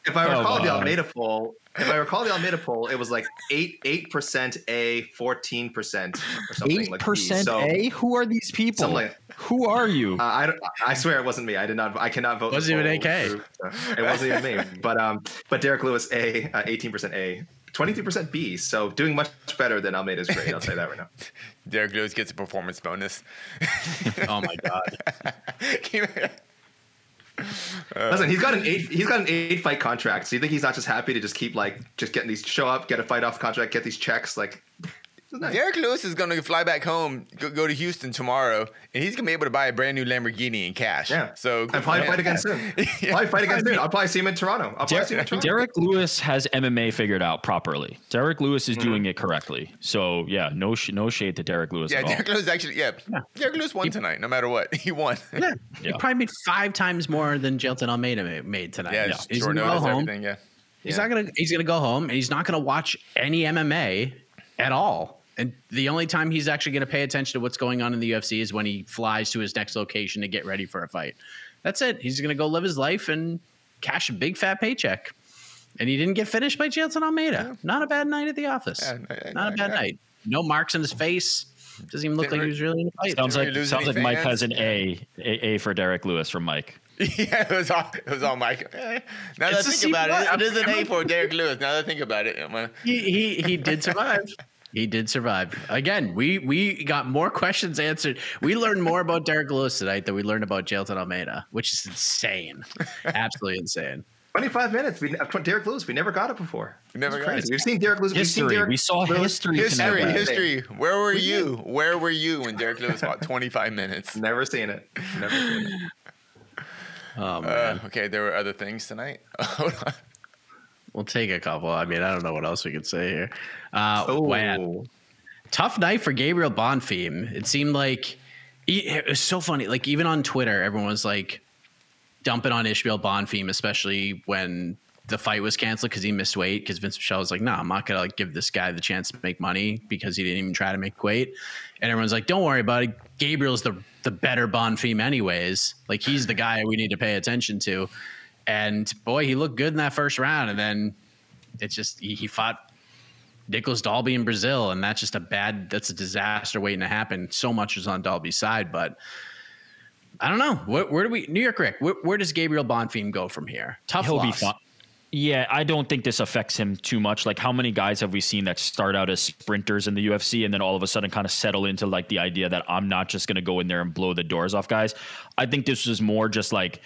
if I recall the on. Almeida poll, if I recall the Almeida poll, it was like eight eight percent A, fourteen percent or something Eight like B. percent So, A. Who are these people? Like- Who are you? Uh, I, I swear it wasn't me. I did not. I cannot vote. Wasn't even poll AK. through. Uh, It wasn't even me. But um, but Derrick Lewis A, uh, eighteen percent A, twenty three percent B. So doing much better than Almeida's grade. I'll say that right now. Derrick Lewis gets a performance bonus. Oh my god. Uh, Listen, he's got an eight. He's got an eight fight contract. So you think he's not just happy to just keep like just getting these show up, get a fight off contract, get these checks? Like, nice. Derrick Lewis is gonna fly back home, go, go to Houston tomorrow, and he's gonna be able to buy a brand new Lamborghini in cash. yeah. So and probably fight again soon. Probably fight again soon. I'll probably see him in Toronto. I'll probably see him in Toronto. Derrick Lewis has MMA figured out properly. Derrick Lewis is mm. doing it correctly. So yeah, no sh- no shade to Derrick Lewis Yeah, at all. Derrick Lewis actually. Yeah, Derrick Lewis won tonight. No matter what, he won. Yeah. He probably made five times more than Jailton Almeida made tonight. Yeah, Yeah. He's short gonna go home. Yeah. He's Yeah. not gonna. He's gonna go home and he's not gonna watch any MMA at all. And the only time he's actually gonna pay attention to what's going on in the UFC is when he flies to his next location to get ready for a fight. That's it. He's gonna go live his life and cash a big fat paycheck. And he didn't get finished by Jailton Almeida. Not a bad night at the office. Yeah, yeah, not a bad yeah. night. No marks in his face. Doesn't even look Didn't like he was really in a fight. Sounds like lose sounds like Mike fans? has an A, a A for Derrick Lewis from Mike. yeah, it was all it was all Mike. Now that I think about it, it is an A for Derrick Lewis. Now that I think about it, he he he did survive. He did survive. Again, we we got more questions answered. We learned more about Derrick Lewis tonight than we learned about Jailton Almeida, which is insane. Absolutely insane. Twenty-five minutes. We uh, Derrick Lewis. We never got it before. We never got crazy. it. We've seen Derrick Lewis. We've seen History. Derrick We saw Lewis- history. history, tonight. history. Where were you? Where were you when Derrick Lewis fought 25 minutes? Never seen it. Never seen it. Oh man, Uh, okay, there were other things tonight. Hold on. We'll take a couple. I mean, I don't know what else we could say here. Uh, Oh, wow. tough night for Gabriel Bonfim. It seemed like it was so funny. Like even on Twitter, everyone was like dumping on Ismael Bonfim, especially when the fight was canceled because he missed weight. Because Vinc Pichel was like, "No, I'm not gonna like give this guy the chance to make money because he didn't even try to make weight." And everyone's like, "Don't worry about it. Gabriel's the the better Bonfim, anyways. Like he's the guy we need to pay attention to." And boy, he looked good in that first round, and then it's just he, he fought Nicolas Dalby in Brazil, and that's just a bad, that's a disaster waiting to happen. So much is on Dalby's side, but I don't know. Where, where do we, New York Rick, where, where does Gabriel Bonfim go from here? Tough He'll be loss. Yeah, I don't think this affects him too much. Like, how many guys have we seen that start out as sprinters in the UFC and then all of a sudden kind of settle into like the idea that I'm not just going to go in there and blow the doors off guys? I think this was more just like,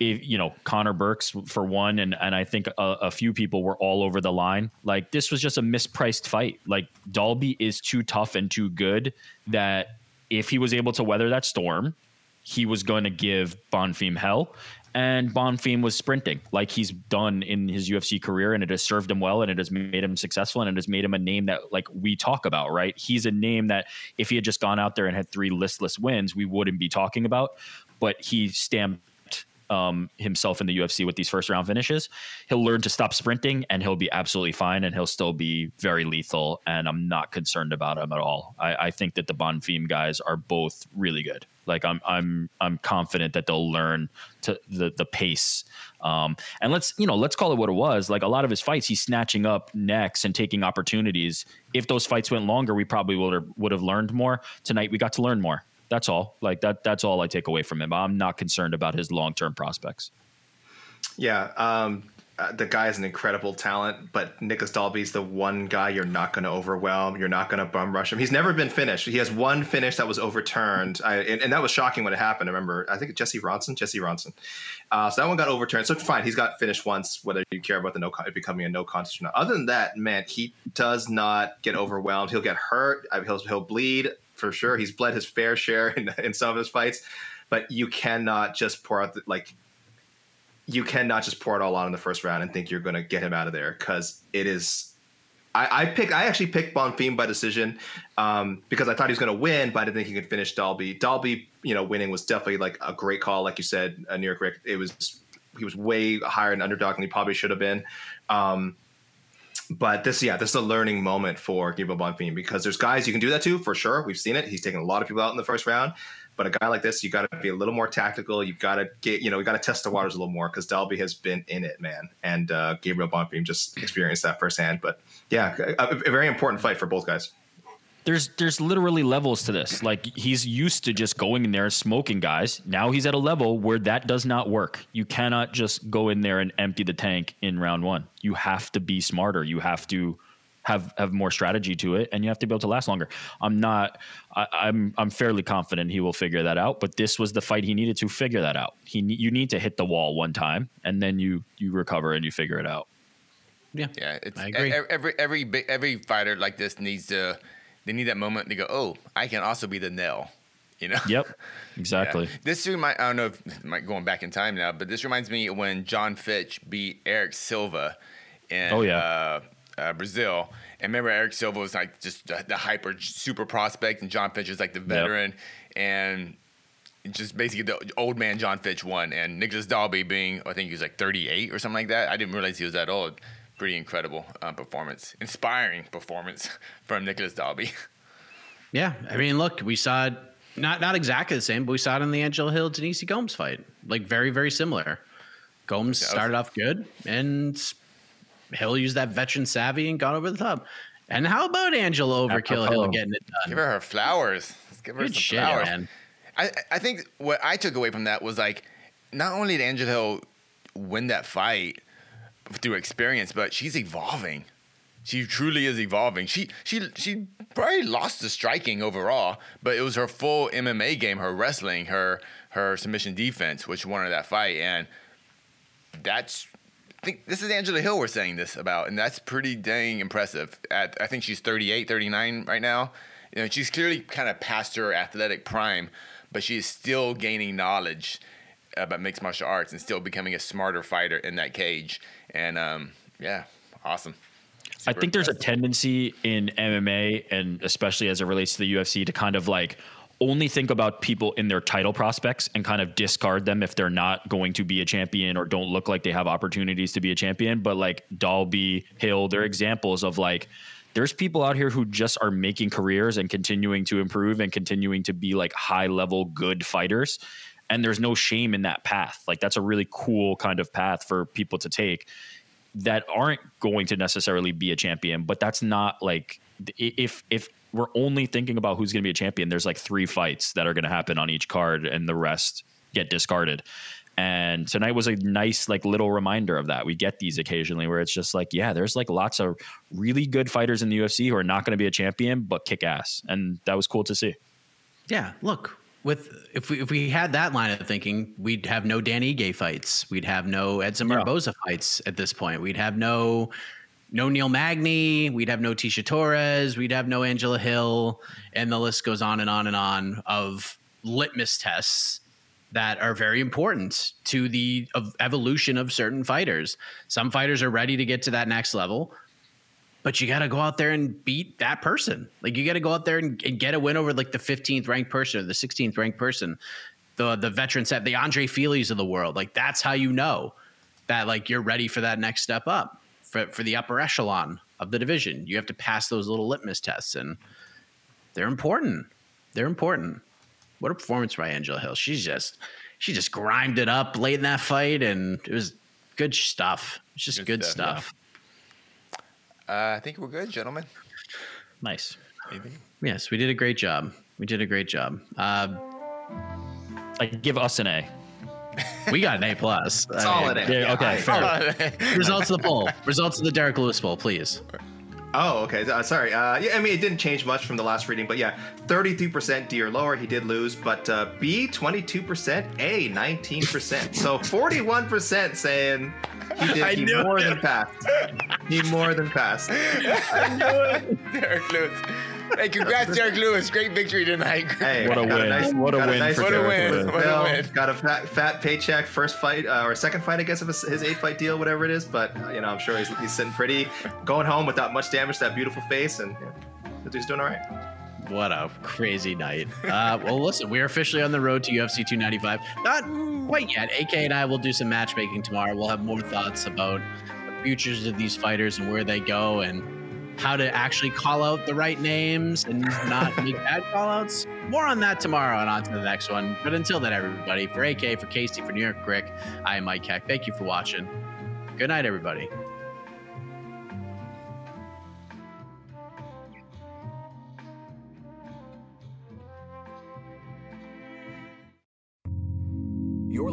if you know, Connor Burks for one, and and I think a, a few people were all over the line. Like, this was just a mispriced fight. Like, Dalby is too tough and too good that if he was able to weather that storm, he was going to give Bonfim hell. And Bonfim was sprinting like he's done in his UFC career, and it has served him well, and it has made him successful, and it has made him a name that like we talk about, right? He's a name that if he had just gone out there and had three listless wins, we wouldn't be talking about. But he stamped um, himself in the UFC with these first round finishes. He'll learn to stop sprinting, and he'll be absolutely fine, and he'll still be very lethal. And I'm not concerned about him at all. I, I think that the Bonfim guys are both really good. Like I'm, I'm, I'm confident that they'll learn to the the pace. Um, and let's, you know, let's call it what it was. Like a lot of his fights, he's snatching up necks and taking opportunities. If those fights went longer, we probably would have would have learned more. Tonight, we got to learn more. That's all. Like that. That's all I take away from him. I'm not concerned about his long term prospects. Yeah, um, uh, the guy is an incredible talent, but Nicolas Dalby's the one guy you're not going to overwhelm. You're not going to bum rush him. He's never been finished. He has one finish that was overturned, I, and, and that was shocking when it happened. I remember, I think Jesse Ronson, Jesse Ronson. Uh, so that one got overturned. So fine, he's got finished once, whether you care about the no becoming a no contest or not. Other than that, man, he does not get overwhelmed. He'll get hurt. He'll he'll bleed for sure. He's bled his fair share in, in some of his fights, but you cannot just pour out the, like you cannot just pour it all on in the first round and think you're going to get him out of there because it is. I, I picked. I actually picked Bonfim by decision um, because I thought he was going to win, but I didn't think he could finish Dalby. Dalby, you know, winning was definitely like a great call, like you said, New York Rick. It was he was way higher an underdog than he probably should have been. Um, but this, yeah, this is a learning moment for Gabriel Bonfim because there's guys you can do that to for sure. We've seen it. He's taken a lot of people out in the first round. But a guy like this, you got to be a little more tactical. You've got to get, you know, you got to test the waters a little more because Dalby has been in it, man. And uh, Gabriel Bonfim just experienced that firsthand. But yeah, a, a very important fight for both guys there's there's literally levels to this. Like he's used to just going in there and smoking guys. Now he's at a level where that does not work. You cannot just go in there and empty the tank in round one. You have to be smarter. You have to have have more strategy to it, and you have to be able to last longer. I'm not. I, I'm I'm fairly confident he will figure that out. But this was the fight he needed to figure that out. He you need to hit the wall one time, and then you you recover and you figure it out. Yeah, yeah. It's, I agree. Every every every fighter like this needs to they need that moment to go, oh, I can also be the nail. You know? Yep. Exactly. Yeah. This remind I don't know if might going back in time now, but this reminds me when Jon Fitch beat Erick Silva in oh, yeah. uh, uh, Brazil. And remember, Erick Silva was like just the, hyper super prospect, and Jon Fitch was like the veteran, yep. and just basically the old man Jon Fitch won, and Nicolas Dalby being I think he was like 38 or something like that. I didn't realize he was that old pretty incredible uh, performance, inspiring performance from Nicolas Dalby. Yeah, I mean, look, we saw it not not exactly the same, but we saw it in the Angela Hill Denise Gomes fight, like very very similar. Gomes started off good, and Hill used that veteran savvy and got over the top. And how about Angela Overkill Hill getting it done? Give her her flowers. Let's give her good some shit, flowers. Man. I I think what I took away from that was like, not only did Angela Hill win that fight through experience, but she's evolving. She truly is evolving. She she she probably lost the striking overall, but it was her full MMA game, her wrestling, her her submission defense, which won her that fight, and that's. I think this is Angela Hill we're saying this about, and that's pretty dang impressive. At I think she's 38, 39 right now. You know, she's clearly kind of past her athletic prime, but she is still gaining knowledge about mixed martial arts and still becoming a smarter fighter in that cage. And um, yeah, awesome. Super I think there's a tendency in MMA and especially as it relates to the UFC to kind of like only think about people in their title prospects and kind of discard them if they're not going to be a champion or don't look like they have opportunities to be a champion. But like Dalby, Hill, they're examples of like there's people out here who just are making careers and continuing to improve and continuing to be like high level good fighters and there's no shame in that path. Like that's a really cool kind of path for people to take that aren't going to necessarily be a champion but that's not like if if we're only thinking about who's going to be a champion there's like three fights that are going to happen on each card and the rest get discarded. And tonight was a nice like little reminder of that. We get these occasionally where it's just like yeah there's like lots of really good fighters in the ufc who are not going to be a champion but kick ass. And that was cool to see. Yeah look with if we if we had that line of thinking, we'd have no Dan Ige fights. We'd have no Edson Barboza yeah. fights at this point. We'd have no no Neil Magny. We'd have no Tecia Torres. We'd have no Angela Hill, and the list goes on and on and on of litmus tests that are very important to the evolution of certain fighters. Some fighters are ready to get to that next level but you got to go out there and beat that person. Like you got to go out there and, and, get a win over like the 15th ranked person or the 16th ranked person, the the veteran set, the Andre Filis of the world. Like that's how you know that like you're ready for that next step up for for the upper echelon of the division. You have to pass those little litmus tests, and they're important. They're important. What a performance by Angela Hill. She's just she just grimed it up late in that fight, and it was good stuff. It's just good, good stuff. stuff. Uh, I think we're good, gentlemen. Nice. Yes, we did a great job. We did a great job. Uh, I give us an A. We got an A plus. Solid A. Yeah, okay, fair. Results of the poll. Results of the Derrick Lewis poll, please. Oh, okay. Uh, sorry. Uh, yeah, I mean, it didn't change much from the last reading, but yeah, 33% D or lower. He did lose, but uh, B, 22%, A, 19%. So 41% saying he did. he more it. than passed. He more than passed. I knew it. Derrick Lewis. hey, congrats, Derrick Lewis. Great victory tonight. Hey, What a got win. nice- What a got win nice for What a Derrick win. Lewis. What a bill, win. Got a fat, fat paycheck, first fight uh, or second fight, I guess, of his, his eight fight deal, whatever it is. But uh, you know, I'm sure he's, he's sitting pretty, going home without much damage to that beautiful face, and yeah, the dude's doing all right. What a crazy night. Uh, well, listen, we're officially on the road to UFC 295. Not quite yet. AK and I will do some matchmaking tomorrow. We'll have more thoughts about the futures of these fighters and where they go and how to actually call out the right names and not make bad callouts. More on that tomorrow and on to the next one. But until then, everybody, for AK, for Casey, for New York Ric, I am Mike Heck. Thank you for watching. Good night, everybody.